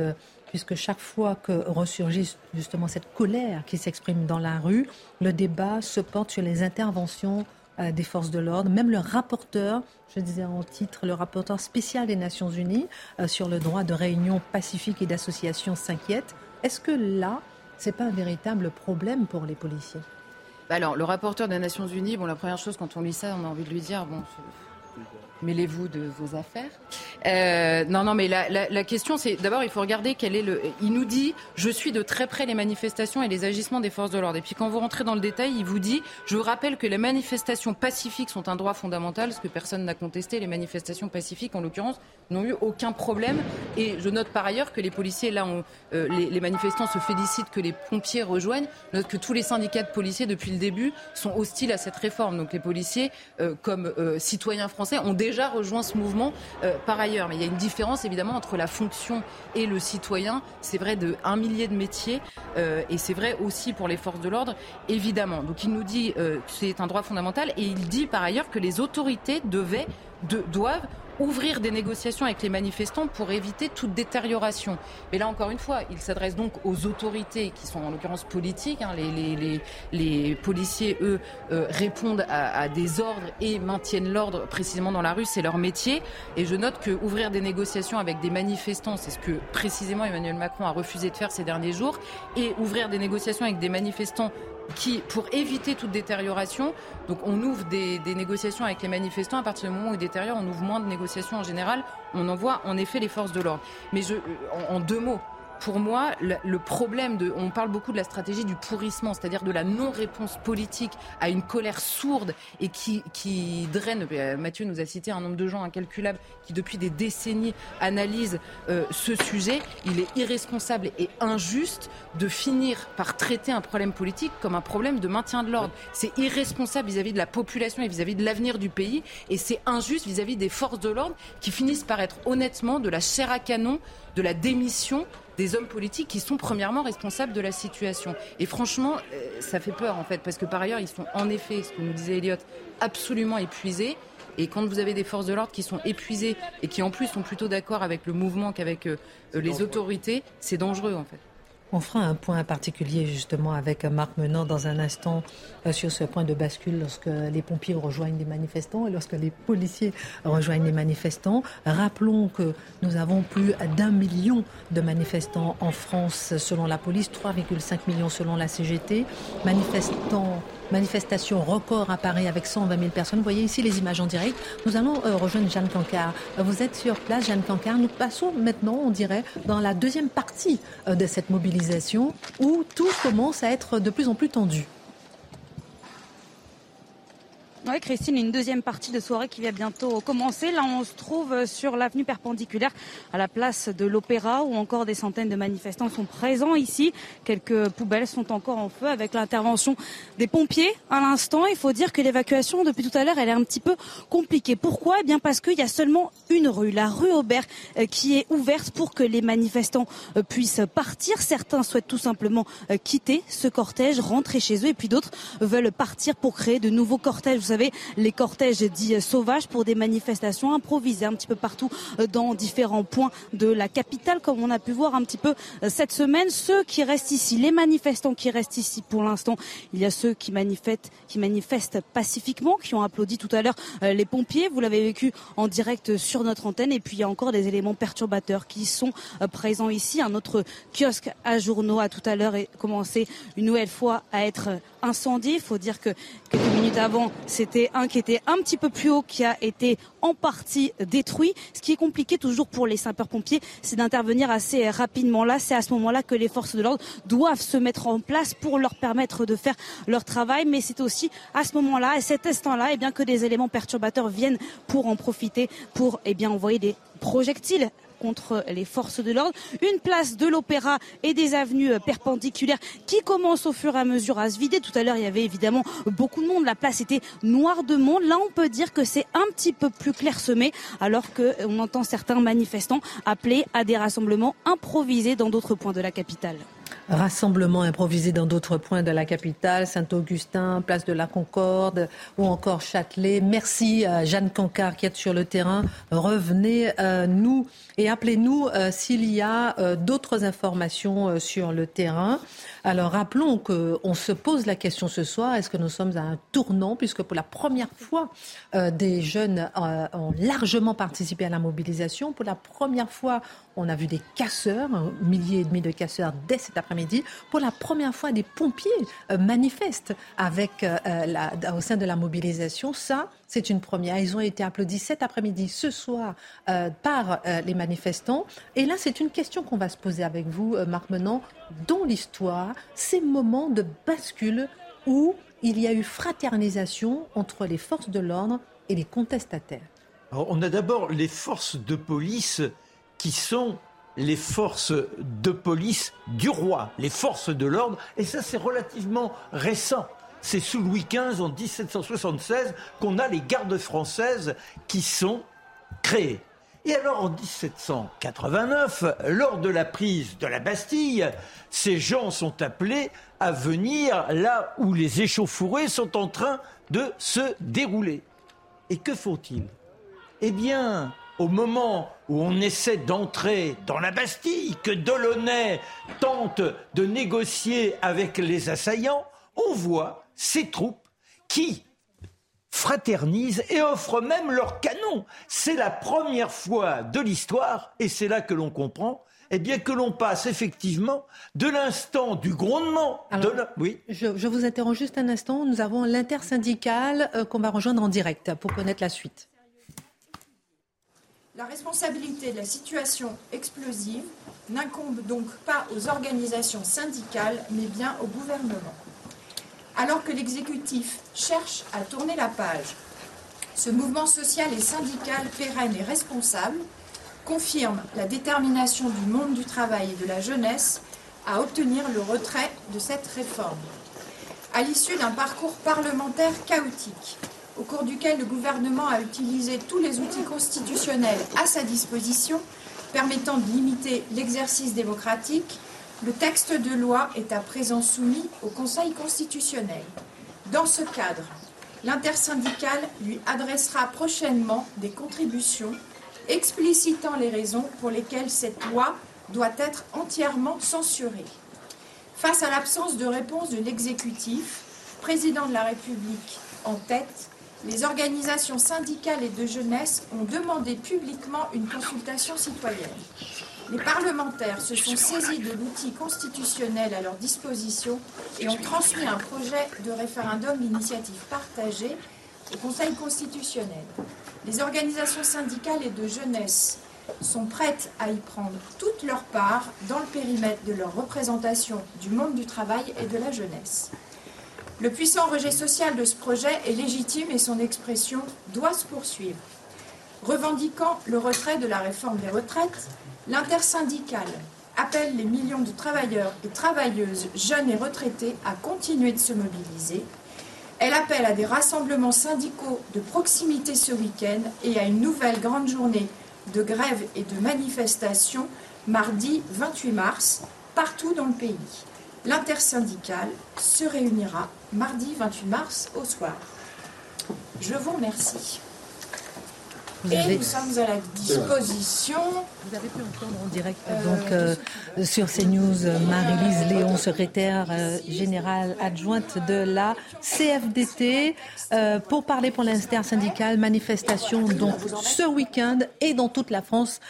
puisque chaque fois que ressurgit justement cette colère qui s'exprime dans la rue, le débat se porte sur les interventions euh, des forces de l'ordre. Même le rapporteur, je disais en titre, le rapporteur spécial des Nations Unies euh, sur le droit de réunion pacifique et d'association s'inquiète. Est-ce que là, c'est pas un véritable problème pour les policiers? Bah alors, le rapporteur des Nations Unies, bon, la première chose, quand on lit ça, on a envie de lui dire, bon, mêlez-vous de vos affaires. Euh, non, non, mais la, question, c'est d'abord, il faut regarder quel est le. Il nous dit, je suis de très près les manifestations et les agissements des forces de l'ordre. Et puis quand vous rentrez dans le détail, il vous dit, je vous rappelle que les manifestations pacifiques sont un droit fondamental, ce que personne n'a contesté. Les manifestations pacifiques, en l'occurrence, n'ont eu aucun problème. Et je note par ailleurs que les policiers, là, euh, les, manifestants se félicitent que les pompiers rejoignent. Note que tous les syndicats de policiers, depuis le début, sont hostiles à cette réforme. Donc les policiers, euh, comme citoyens français, ont déjà rejoint ce mouvement euh, par ailleurs. Mais il y a une différence évidemment entre la fonction et le citoyen. C'est vrai de un millier de métiers euh, et c'est vrai aussi pour les forces de l'ordre, évidemment. Donc il nous dit euh, que c'est un droit fondamental et il dit par ailleurs que les autorités devaient doivent ouvrir des négociations avec les manifestants pour éviter toute détérioration. Mais là, encore une fois, il s'adresse donc aux autorités qui sont en l'occurrence politiques. Hein. Les, policiers, eux, euh, répondent à, des ordres et maintiennent l'ordre précisément dans la rue, c'est leur métier. Et je note que ouvrir des négociations avec des manifestants, c'est ce que précisément Emmanuel Macron a refusé de faire ces derniers jours, et ouvrir des négociations avec des manifestants qui, pour éviter toute détérioration, donc on ouvre des, négociations avec les manifestants. À partir du moment où ils détériorent, on ouvre moins de négociations en général. On envoie en effet les forces de l'ordre. Mais je, en deux mots, pour moi, le, problème de, on parle beaucoup de la stratégie du pourrissement, c'est-à-dire de la non-réponse politique à une colère sourde et qui, qui draine. Euh, Mathieu nous a cité un nombre de gens incalculable qui, depuis des décennies, analysent euh, ce sujet. Il est irresponsable et injuste de finir par traiter un problème politique comme un problème de maintien de l'ordre. C'est irresponsable vis-à-vis de la population et vis-à-vis de l'avenir du pays, et c'est injuste vis-à-vis des forces de l'ordre qui finissent par être honnêtement de la chair à canon de la démission des hommes politiques qui sont premièrement responsables de la situation. Et franchement, euh, ça fait peur en fait, parce que par ailleurs, ils sont en effet, ce que nous disait Elliot, absolument épuisés. Et quand vous avez des forces de l'ordre qui sont épuisées et qui en plus sont plutôt d'accord avec le mouvement qu'avec euh, les autorités, c'est dangereux en fait. On fera un point particulier justement avec Marc Menant dans un instant euh, sur ce point de bascule lorsque les pompiers rejoignent les manifestants et lorsque les policiers rejoignent les manifestants. Rappelons que nous avons plus d'un million de manifestants en France selon la police, 3,5 millions selon la CGT. Manifestants Manifestation record à Paris avec 120 000 personnes. Vous voyez ici les images en direct. Nous allons euh, rejoindre Jeanne Cancard. Vous êtes sur place, Jeanne Cancard. Nous passons maintenant, on dirait, dans la deuxième partie euh, de cette mobilisation où tout commence à être de plus en plus tendu. Oui, Christine, une deuxième partie de soirée qui va bientôt commencer. Là, on se trouve sur l'avenue perpendiculaire à la place de l'Opéra où encore des centaines de manifestants sont présents ici. Quelques poubelles sont encore en feu avec l'intervention des pompiers à l'instant. Il faut dire que l'évacuation depuis tout à l'heure, elle est un petit peu compliquée. Pourquoi? Eh bien parce qu'il y a seulement une rue, la rue Aubert, euh, qui est ouverte pour que les manifestants euh, puissent partir. Certains souhaitent tout simplement euh, quitter ce cortège, rentrer chez eux et puis d'autres veulent partir pour créer de nouveaux cortèges savez, les cortèges dits sauvages pour des manifestations improvisées un petit peu partout euh, dans différents points de la capitale, comme on a pu voir un petit peu euh, cette semaine. Ceux qui restent ici, les manifestants qui restent ici pour l'instant, il y a ceux qui manifestent, qui manifestent pacifiquement, qui ont applaudi tout à l'heure euh, les pompiers. Vous l'avez vécu en direct sur notre antenne. Et puis il y a encore des éléments perturbateurs qui sont présents ici. Un autre kiosque à journaux a tout à l'heure commencé une nouvelle fois à être incendié. Il faut dire que quelques minutes avant, c'était un qui était un petit peu plus haut qui a été en partie détruit. Ce qui est compliqué toujours pour les sapeurs-pompiers, c'est d'intervenir assez rapidement. Là, c'est à ce moment-là que les forces de l'ordre doivent se mettre en place pour leur permettre de faire leur travail. Mais c'est aussi à ce moment-là, à cet instant-là, eh bien que des éléments perturbateurs viennent pour en profiter, pour eh envoyer des projectiles contre les forces de l'ordre. Une place de l'Opéra et des avenues perpendiculaires qui commencent au fur et à mesure à se vider. Tout à l'heure, il y avait évidemment beaucoup de monde. La place était noire de monde. Là, on peut dire que c'est un petit peu plus clairsemé, alors qu'on entend certains manifestants appeler à des rassemblements improvisés dans d'autres points de la capitale. Rassemblements improvisés dans d'autres points de la capitale, Saint-Augustin, place de la Concorde ou encore Châtelet. Merci à Jeanne Cancard qui est sur le terrain. Revenez euh, nous et appelez-nous euh, s'il y a euh, d'autres informations sur le terrain. Alors rappelons qu'on se pose la question ce soir, est-ce que nous sommes à un tournant, puisque pour la première fois, euh, des jeunes euh, ont largement participé à la mobilisation. Pour la première fois, on a vu des casseurs, un millier et demi de casseurs dès cet après-midi. Pour la première fois, des pompiers euh, manifestent avec, au sein de la mobilisation. Ça, c'est une première. Ils ont été applaudis cet après-midi, ce soir, par les manifestants. Et là, c'est une question qu'on va se poser avec vous, Marc Menant dans l'histoire ces moments de bascule où il y a eu fraternisation entre les forces de l'ordre et les contestataires On a d'abord les forces de police qui sont les forces de police du roi, les forces de l'ordre, et ça c'est relativement récent. C'est sous Louis XV, en 1776, qu'on a les gardes françaises qui sont créées. Et alors en 1789, lors de la prise de la Bastille, ces gens sont appelés à venir là où les échauffourées sont en train de se dérouler. Et que font-ils? Eh bien, au moment où on essaie d'entrer dans la Bastille, que Delaunay tente de négocier avec les assaillants, on voit ces troupes qui fraternisent et offrent même leurs canons. C'est la première fois de l'histoire, et c'est là que l'on comprend eh bien que l'on passe effectivement de l'instant du grondement. Oui. Je, vous interromps juste un instant. Nous avons l'intersyndicale euh, qu'on va rejoindre en direct pour connaître la suite. La responsabilité de la situation explosive n'incombe donc pas aux organisations syndicales, mais bien au gouvernement. Alors que l'exécutif cherche à tourner la page, ce mouvement social et syndical pérenne et responsable confirme la détermination du monde du travail et de la jeunesse à obtenir le retrait de cette réforme. À l'issue d'un parcours parlementaire chaotique, au cours duquel le gouvernement a utilisé tous les outils constitutionnels à sa disposition permettant de limiter l'exercice démocratique, le texte de loi est à présent soumis au Conseil constitutionnel. Dans ce cadre, l'intersyndicale lui adressera prochainement des contributions explicitant les raisons pour lesquelles cette loi doit être entièrement censurée. Face à l'absence de réponse de l'exécutif, président de la République en tête, les organisations syndicales et de jeunesse ont demandé publiquement une consultation citoyenne. Les parlementaires se sont saisis de l'outil constitutionnel à leur disposition et ont transmis un projet de référendum d'initiative partagée au Conseil constitutionnel. Les organisations syndicales et de jeunesse sont prêtes à y prendre toute leur part dans le périmètre de leur représentation du monde du travail et de la jeunesse. Le puissant rejet social de ce projet est légitime et son expression doit se poursuivre. Revendiquant le retrait de la réforme des retraites, l'intersyndicale appelle les millions de travailleurs et travailleuses jeunes et retraités à continuer de se mobiliser elle appelle à des rassemblements syndicaux de proximité ce week-end et à une nouvelle grande journée de grève et de manifestation mardi 28 mars partout dans le pays. L'intersyndicale se réunira mardi 28 mars au soir. Je vous remercie. Et nous sommes à la disposition. Vous avez pu entendre en direct euh, donc euh, sur CNews Marie-Lise Léon, secrétaire euh, générale adjointe de la CFDT, pour parler pour l'intersyndicale manifestation donc ce week-end et dans toute la France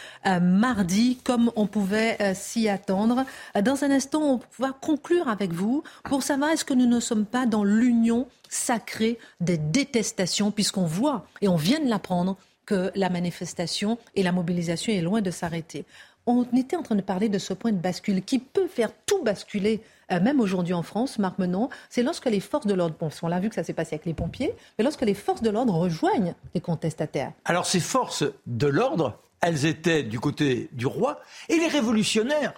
mardi, comme on pouvait s'y attendre. Dans un instant, on va conclure avec vous pour savoir est-ce que nous ne sommes pas dans l'union sacrée des détestations, puisqu'on voit et on vient de l'apprendre que la manifestation et la mobilisation est loin de s'arrêter. On était en train de parler de ce point de bascule qui peut faire tout basculer, euh, même aujourd'hui en France, Marc Menon, c'est lorsque les forces de l'ordre, on l'a vu que ça s'est passé avec les pompiers, mais lorsque les forces de l'ordre rejoignent les contestataires. Alors ces forces de l'ordre, elles étaient du côté du roi, et les révolutionnaires,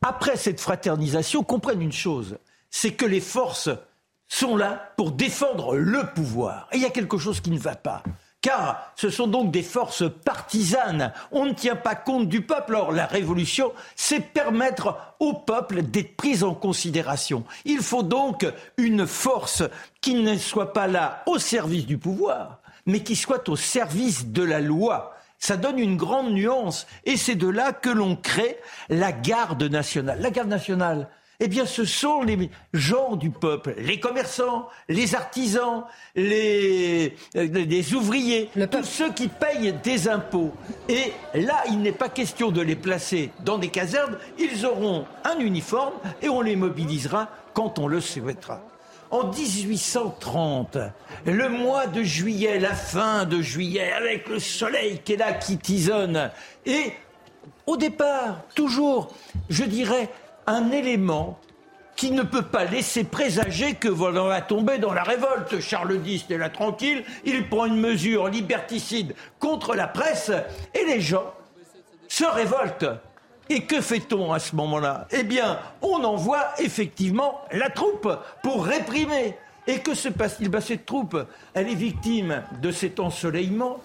après cette fraternisation, comprennent une chose, c'est que les forces sont là pour défendre le pouvoir. Et il y a quelque chose qui ne va pas car ce sont donc des forces partisanes. On ne tient pas compte du peuple. Or, la révolution, c'est permettre au peuple d'être pris en considération. Il faut donc une force qui ne soit pas là au service du pouvoir, mais qui soit au service de la loi. Ça donne une grande nuance. Et c'est de là que l'on crée la garde nationale. La garde nationale, eh bien, ce sont les gens du peuple, les commerçants, les artisans, les, les ouvriers, tous ceux qui payent des impôts. Et là, il n'est pas question de les placer dans des casernes, ils auront un uniforme et on les mobilisera quand on le souhaitera. En 1830, le mois de juillet, la fin de juillet, avec le soleil qui est là, qui tisonne, et au départ, toujours, je dirais, un élément qui ne peut pas laisser présager que voilà va tomber dans la révolte. Charles X est là tranquille, il prend une mesure liberticide contre la presse et les gens se révoltent. Et que fait-on à ce moment-là? Eh bien, on envoie effectivement la troupe pour réprimer. Et que se passe-t-il ben, Cette troupe, elle est victime de cet ensoleillement,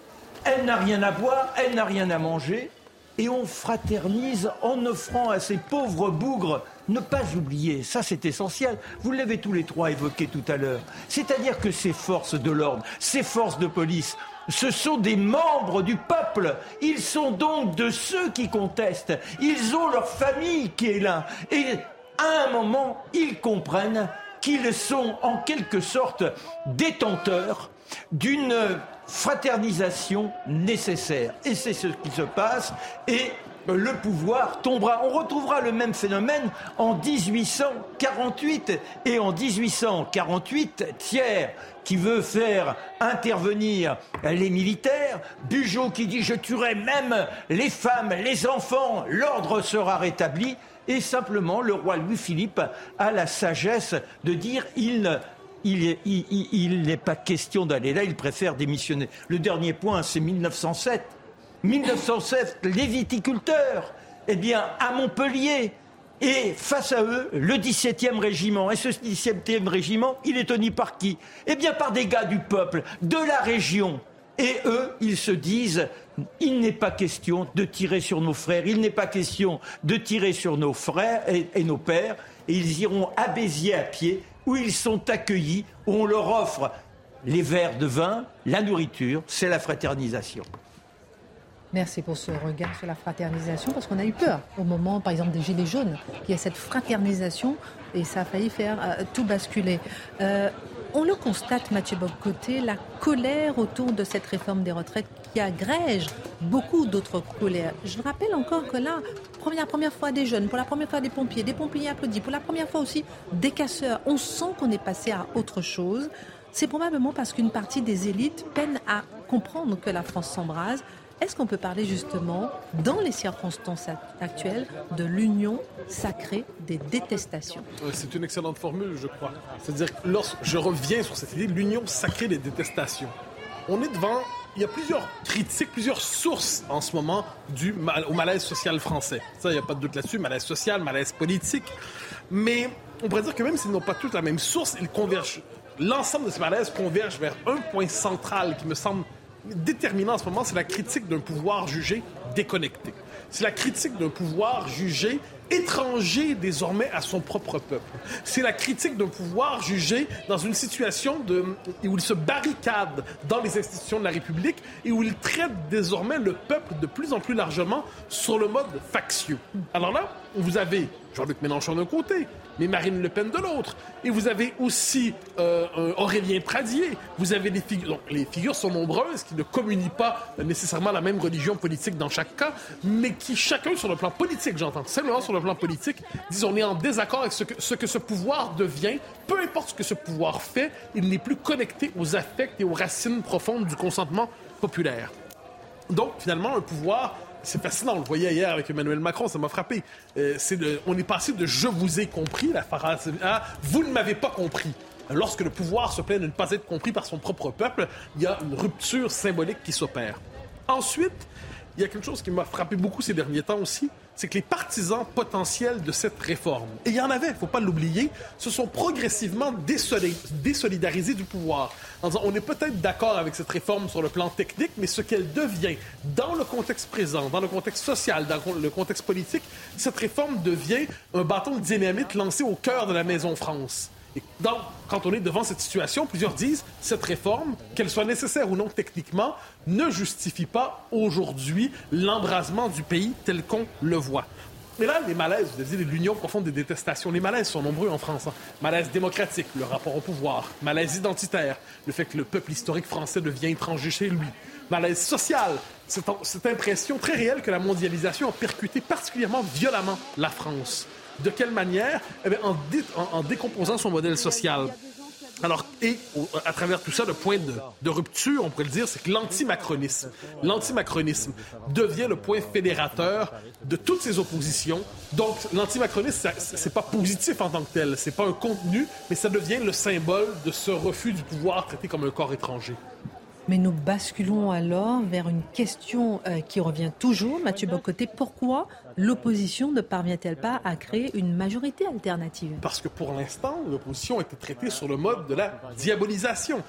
elle n'a rien à boire, elle n'a rien à manger, et on fraternise en offrant à ces pauvres bougres ne pas oublier, ça c'est essentiel, vous l'avez tous les trois évoqué tout à l'heure, c'est-à-dire que ces forces de l'ordre, ces forces de police Ce sont des membres du peuple. Ils sont donc de ceux qui contestent. Ils ont leur famille qui est là. Et à un moment, ils comprennent qu'ils sont en quelque sorte détenteurs d'une fraternisation nécessaire. Et c'est ce qui se passe. Et le pouvoir tombera. On retrouvera le même phénomène en 1848. Et en 1848, Thiers, qui veut faire intervenir les militaires, Bugeaud qui dit je tuerai même les femmes, les enfants, l'ordre sera rétabli. Et simplement, le roi Louis-Philippe a la sagesse de dire il il, n'est pas question d'aller là, il préfère démissionner. Le dernier point, c'est 1907. 1907, les viticulteurs, eh bien, à Montpellier, et face à eux, le 17e régiment. Et ce 17e régiment, il est tenu par qui? Eh bien, par des gars du peuple, de la région. Et eux, ils se disent, il n'est pas question de tirer sur nos frères, il n'est pas question de tirer sur nos frères et, et nos pères. Et ils iront à Béziers à pied, où ils sont accueillis, où on leur offre les verres de vin, la nourriture, c'est la fraternisation. Merci pour ce regard sur la fraternisation, parce qu'on a eu peur au moment, par exemple, des Gilets jaunes, qu'il y a cette fraternisation, et ça a failli faire euh, tout basculer. Euh, on le constate, Mathieu Bocoté, la colère autour de cette réforme des retraites qui agrège beaucoup d'autres colères. Je rappelle encore que là, première, première fois des jeunes, pour la première fois des pompiers, des pompiers applaudis, pour la première fois aussi des casseurs. On sent qu'on est passé à autre chose. C'est probablement parce qu'une partie des élites peine à comprendre que la France s'embrase, est-ce qu'on peut parler justement, dans les circonstances actuelles, de l'union sacrée des détestations? Euh, C'est une excellente formule, je crois. C'est-à-dire que lorsque je reviens sur cette idée, l'union sacrée des détestations. On est devant il y a plusieurs critiques, plusieurs sources en ce moment du au malaise social français. Ça, il n'y a pas de doute là-dessus. Malaise social, malaise politique. Mais on pourrait dire que même s'ils n'ont pas toutes la même source, ils convergent. L'ensemble de ces malaises converge vers un point central qui me semble déterminant en ce moment, c'est la critique d'un pouvoir jugé déconnecté. C'est la critique d'un pouvoir jugé étranger désormais à son propre peuple. C'est la critique d'un pouvoir jugé dans une situation de, où il se barricade dans les institutions de la République et où il traite désormais le peuple de plus en plus largement sur le mode factieux. Alors là, vous avez Jean-Luc Mélenchon d'un côté, mais Marine Le Pen de l'autre. Et vous avez aussi euh, Aurélien Pradier. Vous avez des figures. Donc, les figures sont nombreuses qui ne communient pas nécessairement la même religion politique dans chaque cas, mais qui, chacun sur le plan politique, j'entends, simplement sur le plan politique, disent on est en désaccord avec ce que, ce que ce pouvoir devient. Peu importe ce que ce pouvoir fait, il n'est plus connecté aux affects et aux racines profondes du consentement populaire. Donc, finalement, un pouvoir c'est fascinant, on le voyait hier avec Emmanuel Macron, ça m'a frappé. Euh, on est passé de je vous ai compris, la phrase, à vous ne m'avez pas compris. Lorsque le pouvoir se plaît de ne pas être compris par son propre peuple, il y a une rupture symbolique qui s'opère. Ensuite, il y a quelque chose qui m'a frappé beaucoup ces derniers temps aussi, c'est que les partisans potentiels de cette réforme, et il y en avait, il ne faut pas l'oublier, se sont progressivement désolidarisés du pouvoir. En disant, on est peut-être d'accord avec cette réforme sur le plan technique, mais ce qu'elle devient dans le contexte présent, dans le contexte social, dans le contexte politique, cette réforme devient un bâton de dynamite lancé au cœur de la Maison France. Et donc, quand on est devant cette situation, plusieurs disent cette réforme, qu'elle soit nécessaire ou non techniquement, ne justifie pas aujourd'hui l'embrasement du pays tel qu'on le voit. Mais là, les malaises, vous avez dit l'union profonde des détestations, les malaises sont nombreux en France. Hein. Malaise démocratique, le rapport au pouvoir. Malaise identitaire, le fait que le peuple historique français devient étranger chez lui. Malaise social, cette, cette impression très réelle que la mondialisation a percuté particulièrement violemment la France. De quelle manière eh en, décomposant son modèle social. Alors, et à travers tout ça, le point de, rupture, on pourrait le dire, c'est que l'anti-macronisme, devient le point fédérateur de toutes ces oppositions. Donc, l'anti-macronisme, c'est pas positif en tant que tel, c'est pas un contenu, mais ça devient le symbole de ce refus du pouvoir traité comme un corps étranger. Mais nous basculons alors vers une question euh, qui revient toujours, Mathieu Bocoté. Pourquoi l'opposition ne parvient-elle pas à créer une majorité alternative? Parce que pour l'instant, l'opposition a été traitée sur le mode de la diabolisation.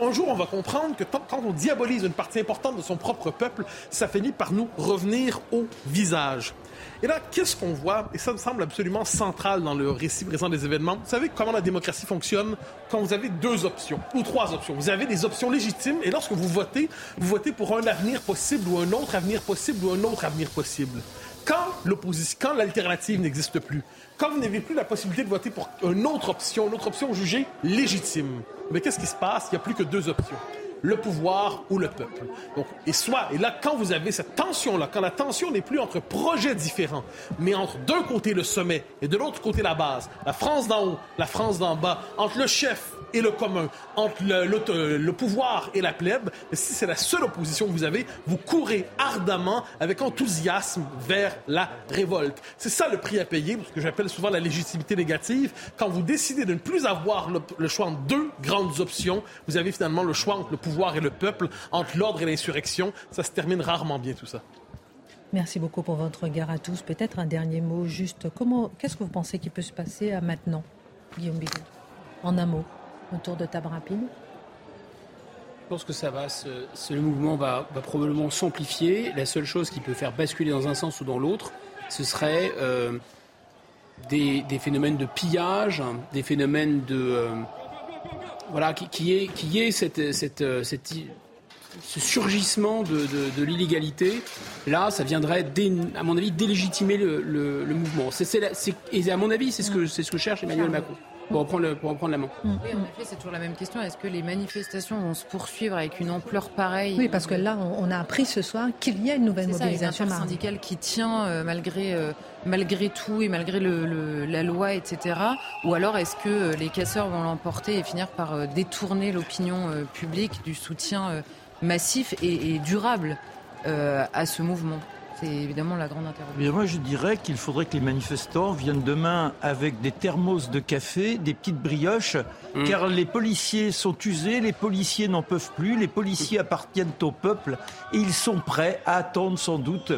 un jour, on va comprendre que quand on diabolise une partie importante de son propre peuple, ça finit par nous revenir au visage. Et là, qu'est-ce qu'on voit? Et ça me semble absolument central dans le récit présent des événements. Vous savez comment la démocratie fonctionne quand vous avez deux options ou trois options. Vous avez des options légitimes et lorsque vous votez, vous votez pour un avenir possible ou un autre avenir possible ou un autre avenir possible. Quand l'opposition, quand l'alternative n'existe plus, quand vous n'avez plus la possibilité de voter pour une autre option, une autre option jugée légitime, mais qu'est-ce qui se passe? Il n'y a plus que deux options le pouvoir ou le peuple. Donc, et soit, et là, quand vous avez cette tension-là, quand la tension n'est plus entre projets différents, mais entre d'un côté le sommet et de l'autre côté la base, la France d'en haut, la France d'en bas, entre le chef et le commun, entre le, pouvoir et la plèbe, si c'est la seule opposition que vous avez, vous courez ardemment, avec enthousiasme, vers la révolte. C'est ça le prix à payer, ce que j'appelle souvent la légitimité négative. Quand vous décidez de ne plus avoir le, choix entre deux grandes options, vous avez finalement le choix entre le pouvoir et le peuple, entre l'ordre et l'insurrection. Ça se termine rarement bien tout ça. Merci beaucoup pour votre regard à tous. Peut-être un dernier mot, juste qu'est-ce que vous pensez qui peut se passer à maintenant, Guillaume Bigot? En un mot autour de table rapide Je pense que ça va, ce, le mouvement va, probablement s'amplifier. La seule chose qui peut faire basculer dans un sens ou dans l'autre, ce serait euh, des, phénomènes de pillage, des phénomènes de... Euh, voilà, qui, qui, est, qui est cette, cette, cette, ce surgissement de, de, l'illégalité, là, ça viendrait, à mon avis, délégitimer le, le, mouvement. et à mon avis, c'est ce que, c'est ce que cherche Emmanuel Macron pour reprendre, le, pour reprendre la main. Mm. Oui, en effet, c'est toujours la même question. Est-ce que les manifestations vont se poursuivre avec une ampleur pareille Oui, parce que là, on a appris ce soir qu'il y a une nouvelle mobilisation ça, syndicale qui tient euh, malgré, euh, malgré tout et malgré le, la loi, etc. Ou alors est-ce que euh, les casseurs vont l'emporter et finir par détourner l'opinion publique du soutien massif et, et durable à ce mouvement? C'est évidemment la grande interrogation. moi, je dirais qu'il faudrait que les manifestants viennent demain avec des thermos de café, des petites brioches, mm. car les policiers sont usés, les policiers n'en peuvent plus, les policiers appartiennent au peuple et ils sont prêts à attendre sans doute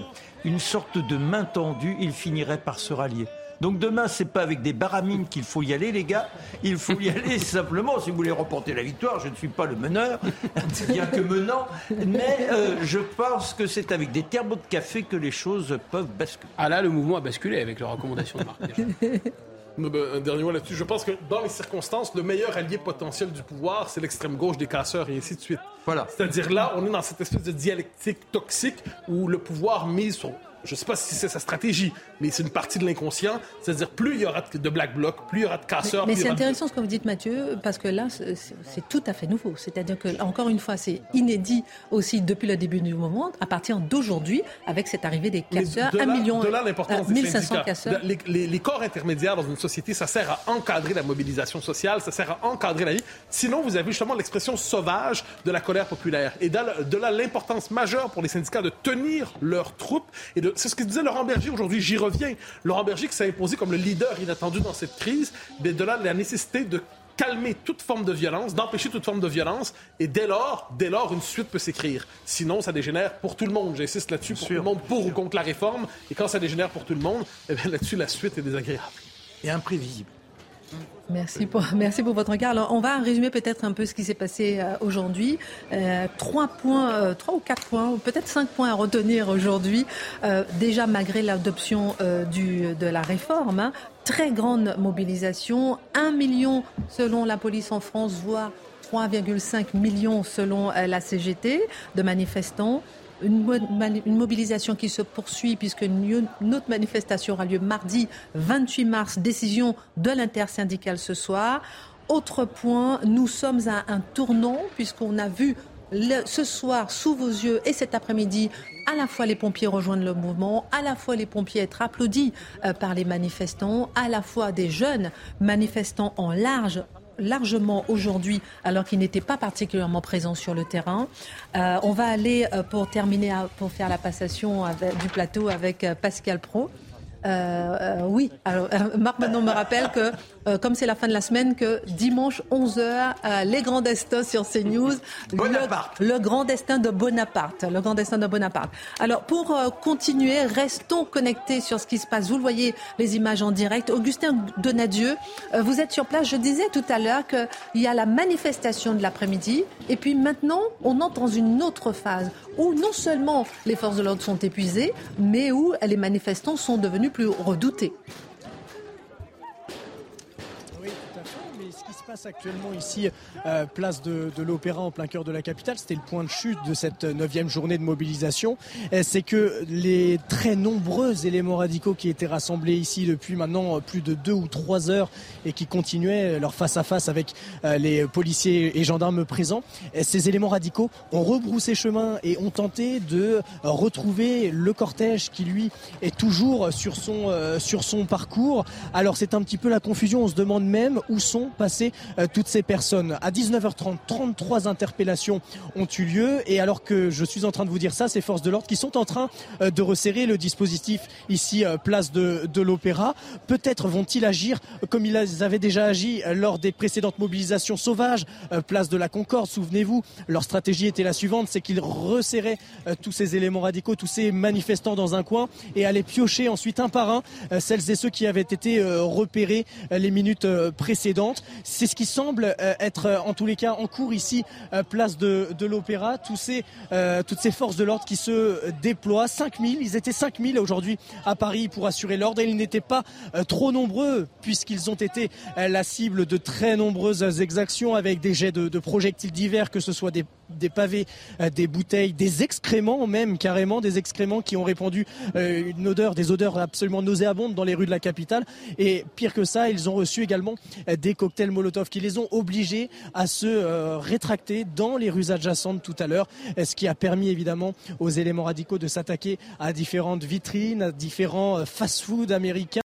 une sorte de main tendue. Ils finiraient par se rallier. Donc demain, c'est pas avec des baramines qu'il faut y aller, les gars. Il faut y aller simplement. Si vous voulez remporter la victoire, je ne suis pas le meneur, bien que menant, mais euh, je pense que c'est avec des thermos de café que les choses peuvent basculer. Ah là, le mouvement a basculé avec les recommandations de Marc. Un dernier mot là-dessus. Je pense que dans les circonstances, le meilleur allié potentiel du pouvoir, c'est l'extrême gauche des casseurs et ainsi de suite. Voilà. C'est-à-dire là, on est dans cette espèce de dialectique toxique où le pouvoir mise sur je ne sais pas si c'est sa stratégie, mais c'est une partie de l'inconscient. C'est-à-dire, plus il y aura de black blocs, plus il y aura de casseurs. Mais, c'est intéressant ce que vous dites, Mathieu, parce que là, c'est tout à fait nouveau. C'est-à-dire que, encore une fois, c'est inédit aussi depuis le début du moment, à partir d'aujourd'hui, avec cette arrivée des casseurs, un million, de là l'importance euh, 1500 casseurs. Les, les, corps intermédiaires dans une société, ça sert à encadrer la mobilisation sociale, ça sert à encadrer la vie. Sinon, vous avez justement l'expression sauvage de la colère populaire. Et de là l'importance majeure pour les syndicats de tenir leurs troupes et de c'est ce que disait Laurent Berger aujourd'hui. J'y reviens. Laurent Berger qui s'est imposé comme le leader inattendu dans cette crise, mais de là la nécessité de calmer toute forme de violence, d'empêcher toute forme de violence, et dès lors, dès lors, une suite peut s'écrire. Sinon, ça dégénère pour tout le monde. J'insiste là-dessus, pour tout le monde, pour ou contre la réforme. Et quand ça dégénère pour tout le monde, eh là-dessus, la suite est désagréable. Et imprévisible. Merci pour, merci pour votre regard. Alors, on va résumer peut-être un peu ce qui s'est passé euh, aujourd'hui. Euh, trois points, euh, trois ou quatre points, peut-être cinq points à retenir aujourd'hui. déjà, malgré l'adoption de la réforme, hein, très grande mobilisation, un million selon la police en France, voire 3,5 millions selon la CGT de manifestants une, mobilisation qui se poursuit puisque une, autre manifestation aura lieu mardi 28 mars, décision de l'intersyndicale ce soir. Autre point, nous sommes à un tournant puisqu'on a vu ce soir sous vos yeux et cet après-midi à la fois les pompiers rejoindre le mouvement, à la fois les pompiers être applaudis euh, par les manifestants, à la fois des jeunes manifestants en large largement aujourd'hui, alors qu'il n'était pas particulièrement présent sur le terrain. Euh, on va aller, euh, pour terminer, pour faire la passation du plateau avec euh, Pascal Pro. oui, alors Marc maintenant me rappelle que comme c'est la fin de la semaine, que dimanche 11h, les grands destins sur CNews, le, le, grand destin de Bonaparte, le grand destin de Bonaparte. Alors pour continuer, restons connectés sur ce qui se passe. Vous le voyez, les images en direct. Augustin Donadieu, vous êtes sur place. Je disais tout à l'heure qu'il y a la manifestation de l'après-midi et puis maintenant on entre dans une autre phase où non seulement les forces de l'ordre sont épuisées, mais où les manifestants sont devenus plus redoutés. Actuellement ici, euh, place de, l'Opéra en plein cœur de la capitale, c'était le point de chute de cette neuvième journée de mobilisation, c'est que les très nombreux éléments radicaux qui étaient rassemblés ici depuis maintenant plus de deux ou trois heures et qui continuaient leur face à face avec euh, les policiers et gendarmes présents, ces éléments radicaux ont rebroussé chemin et ont tenté de retrouver le cortège qui lui est toujours sur son, euh, sur son parcours. Alors c'est un petit peu la confusion, on se demande même où sont passés euh, toutes ces personnes. À 19h30, 33 interpellations ont eu lieu et alors que je suis en train de vous dire ça, ces forces de l'ordre qui sont en train euh, de resserrer le dispositif ici, euh, place de, de l'Opéra, peut-être vont-ils agir comme ils avaient déjà agi lors des précédentes mobilisations sauvages, place de la Concorde, souvenez-vous, leur stratégie était la suivante, c'est qu'ils resserraient tous ces éléments radicaux, tous ces manifestants dans un coin et allaient piocher ensuite un par un celles et ceux qui avaient été repérés les minutes précédentes. C'est ce qui semble euh, être euh, en tous les cas en cours ici, euh, place de, l'Opéra. Toutes ces forces de l'ordre qui se déploient. 5000, ils étaient 5000 aujourd'hui à Paris pour assurer l'ordre et ils n'étaient pas trop nombreux puisqu'ils ont été la cible de très nombreuses exactions avec des jets de, projectiles divers, que ce soit des, des pavés, des bouteilles, des excréments même carrément, des excréments qui ont répandu une odeur, des odeurs absolument nauséabondes dans les rues de la capitale. Et pire que ça, ils ont reçu également des cocktails Molotov qui les ont obligés à se euh, rétracter dans les rues adjacentes tout à l'heure, ce qui a permis évidemment aux éléments radicaux de s'attaquer à différentes vitrines, à différents euh, fast-food américains